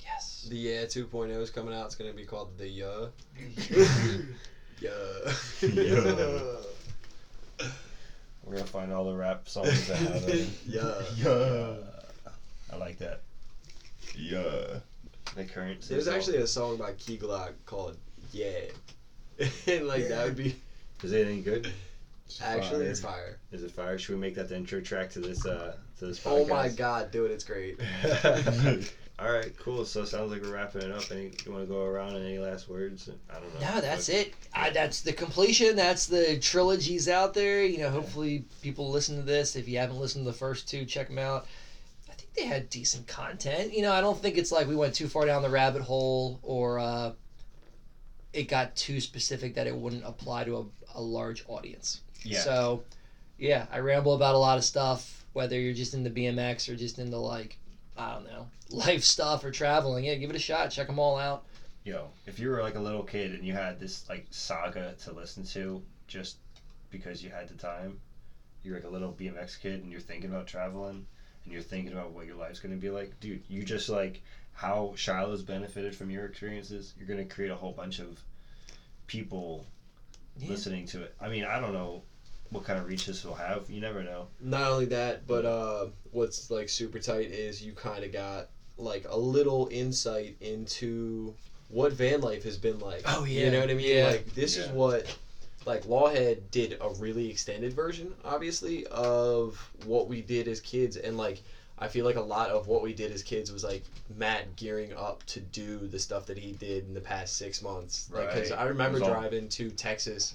Yes. The yeah 2.0 is coming out. It's gonna be called the yeah. yeah. Yeah. We're gonna find all the rap songs that have it. yeah. Yeah. I like that. Yeah. the current. There's season. actually a song by Key Glock called Yeah. and like that would be Is it any good? Actually it's fire. Is it fire? Should we make that the intro track to this uh to this podcast? Oh my god, dude, it's great. All right, cool. So sounds like we're wrapping it up. Any you want to go around and any last words? I don't know. No, that's it. I, that's the completion. That's the trilogies out there. You know, hopefully people listen to this. If you haven't listened to the first two, check them out. I think they had decent content. You know, I don't think it's like we went too far down the rabbit hole or uh, it got too specific that it wouldn't apply to a, a large audience. Yeah. So, yeah, I ramble about a lot of stuff, whether you're just into BMX or just into like, I don't know, life stuff or traveling. Yeah, give it a shot. Check them all out. Yo, if you were like a little kid and you had this like saga to listen to just because you had the time, you're like a little BMX kid and you're thinking about traveling and you're thinking about what your life's gonna be like, dude, you just like how Shiloh's benefited from your experiences. You're gonna create a whole bunch of people Yeah. listening to it. I mean, I don't know what kind of reach this will have. You never know. Not only that, but uh what's like super tight is you kinda got like a little insight into what van life has been like. Oh, yeah, You know what I mean? Yeah. Like this is what like Lawhead did a really extended version, obviously, of what we did as kids and like I feel like a lot of what we did as kids was like Matt gearing up to do the stuff that he did in the past six months. Like, because Right. I remember It was all- driving to Texas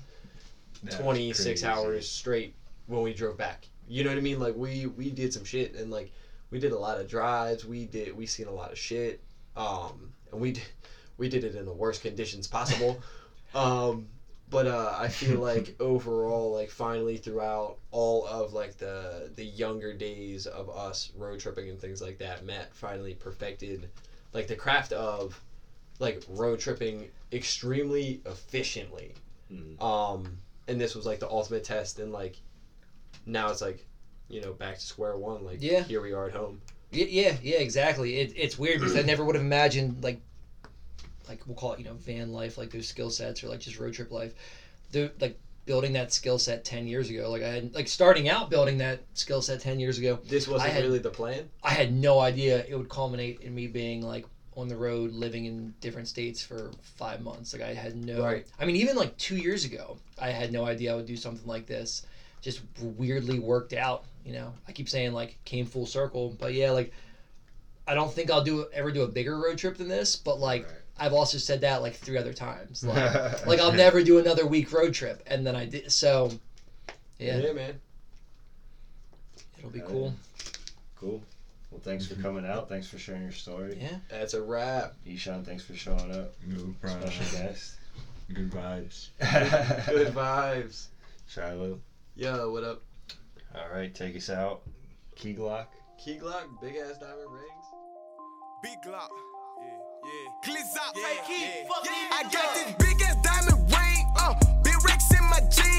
That 26 hours straight when we drove back. You know what I mean? Like we we did some shit and like we did a lot of drives. We did we seen a lot of shit. Um and we did, we did it in the worst conditions possible. um but uh, I feel like overall, like finally throughout all of like the the younger days of us road tripping and things like that, Matt finally perfected like the craft of like road tripping extremely efficiently. Mhm. Um, and this was like the ultimate test, and like now it's like, you know, back to square one. Like, Yeah. here we are at home. Yeah, yeah, yeah, exactly. It, it's weird because I never would have imagined like, like we'll call it you know van life, like those skill sets or like just road trip life. The like building that skill set ten years ago. Like I had like starting out building that skill set ten years ago. This wasn't had- really the plan. I had no idea it would culminate in me being like on the road living in different states for five months. Like I had no Right. I mean even like two years ago, I had no idea I would do something like this. Just weirdly worked out, you know. I keep saying like came full circle, but yeah, like I don't think I'll do ever do a bigger road trip than this, but like Right. I've also said that like three other times. Like, like I'll never do another week road trip, and then I did. So yeah, Yeah, man. it'll be cool. Cool. Well, thanks for mm-hmm. coming out. Thanks for sharing your story. Yeah, that's a wrap. Ishan, thanks for showing up. No problem. Special guest. Good vibes. Good vibes. Shiloh. Yo, what up? All right, take us out. Key Glock. Key Glock, big ass diamond rings. Big Glock. Yeah, yeah. Up. Yeah, hey, key. Yeah. yeah. I got this big ass diamond ring. Uh, big Rex in my jeans.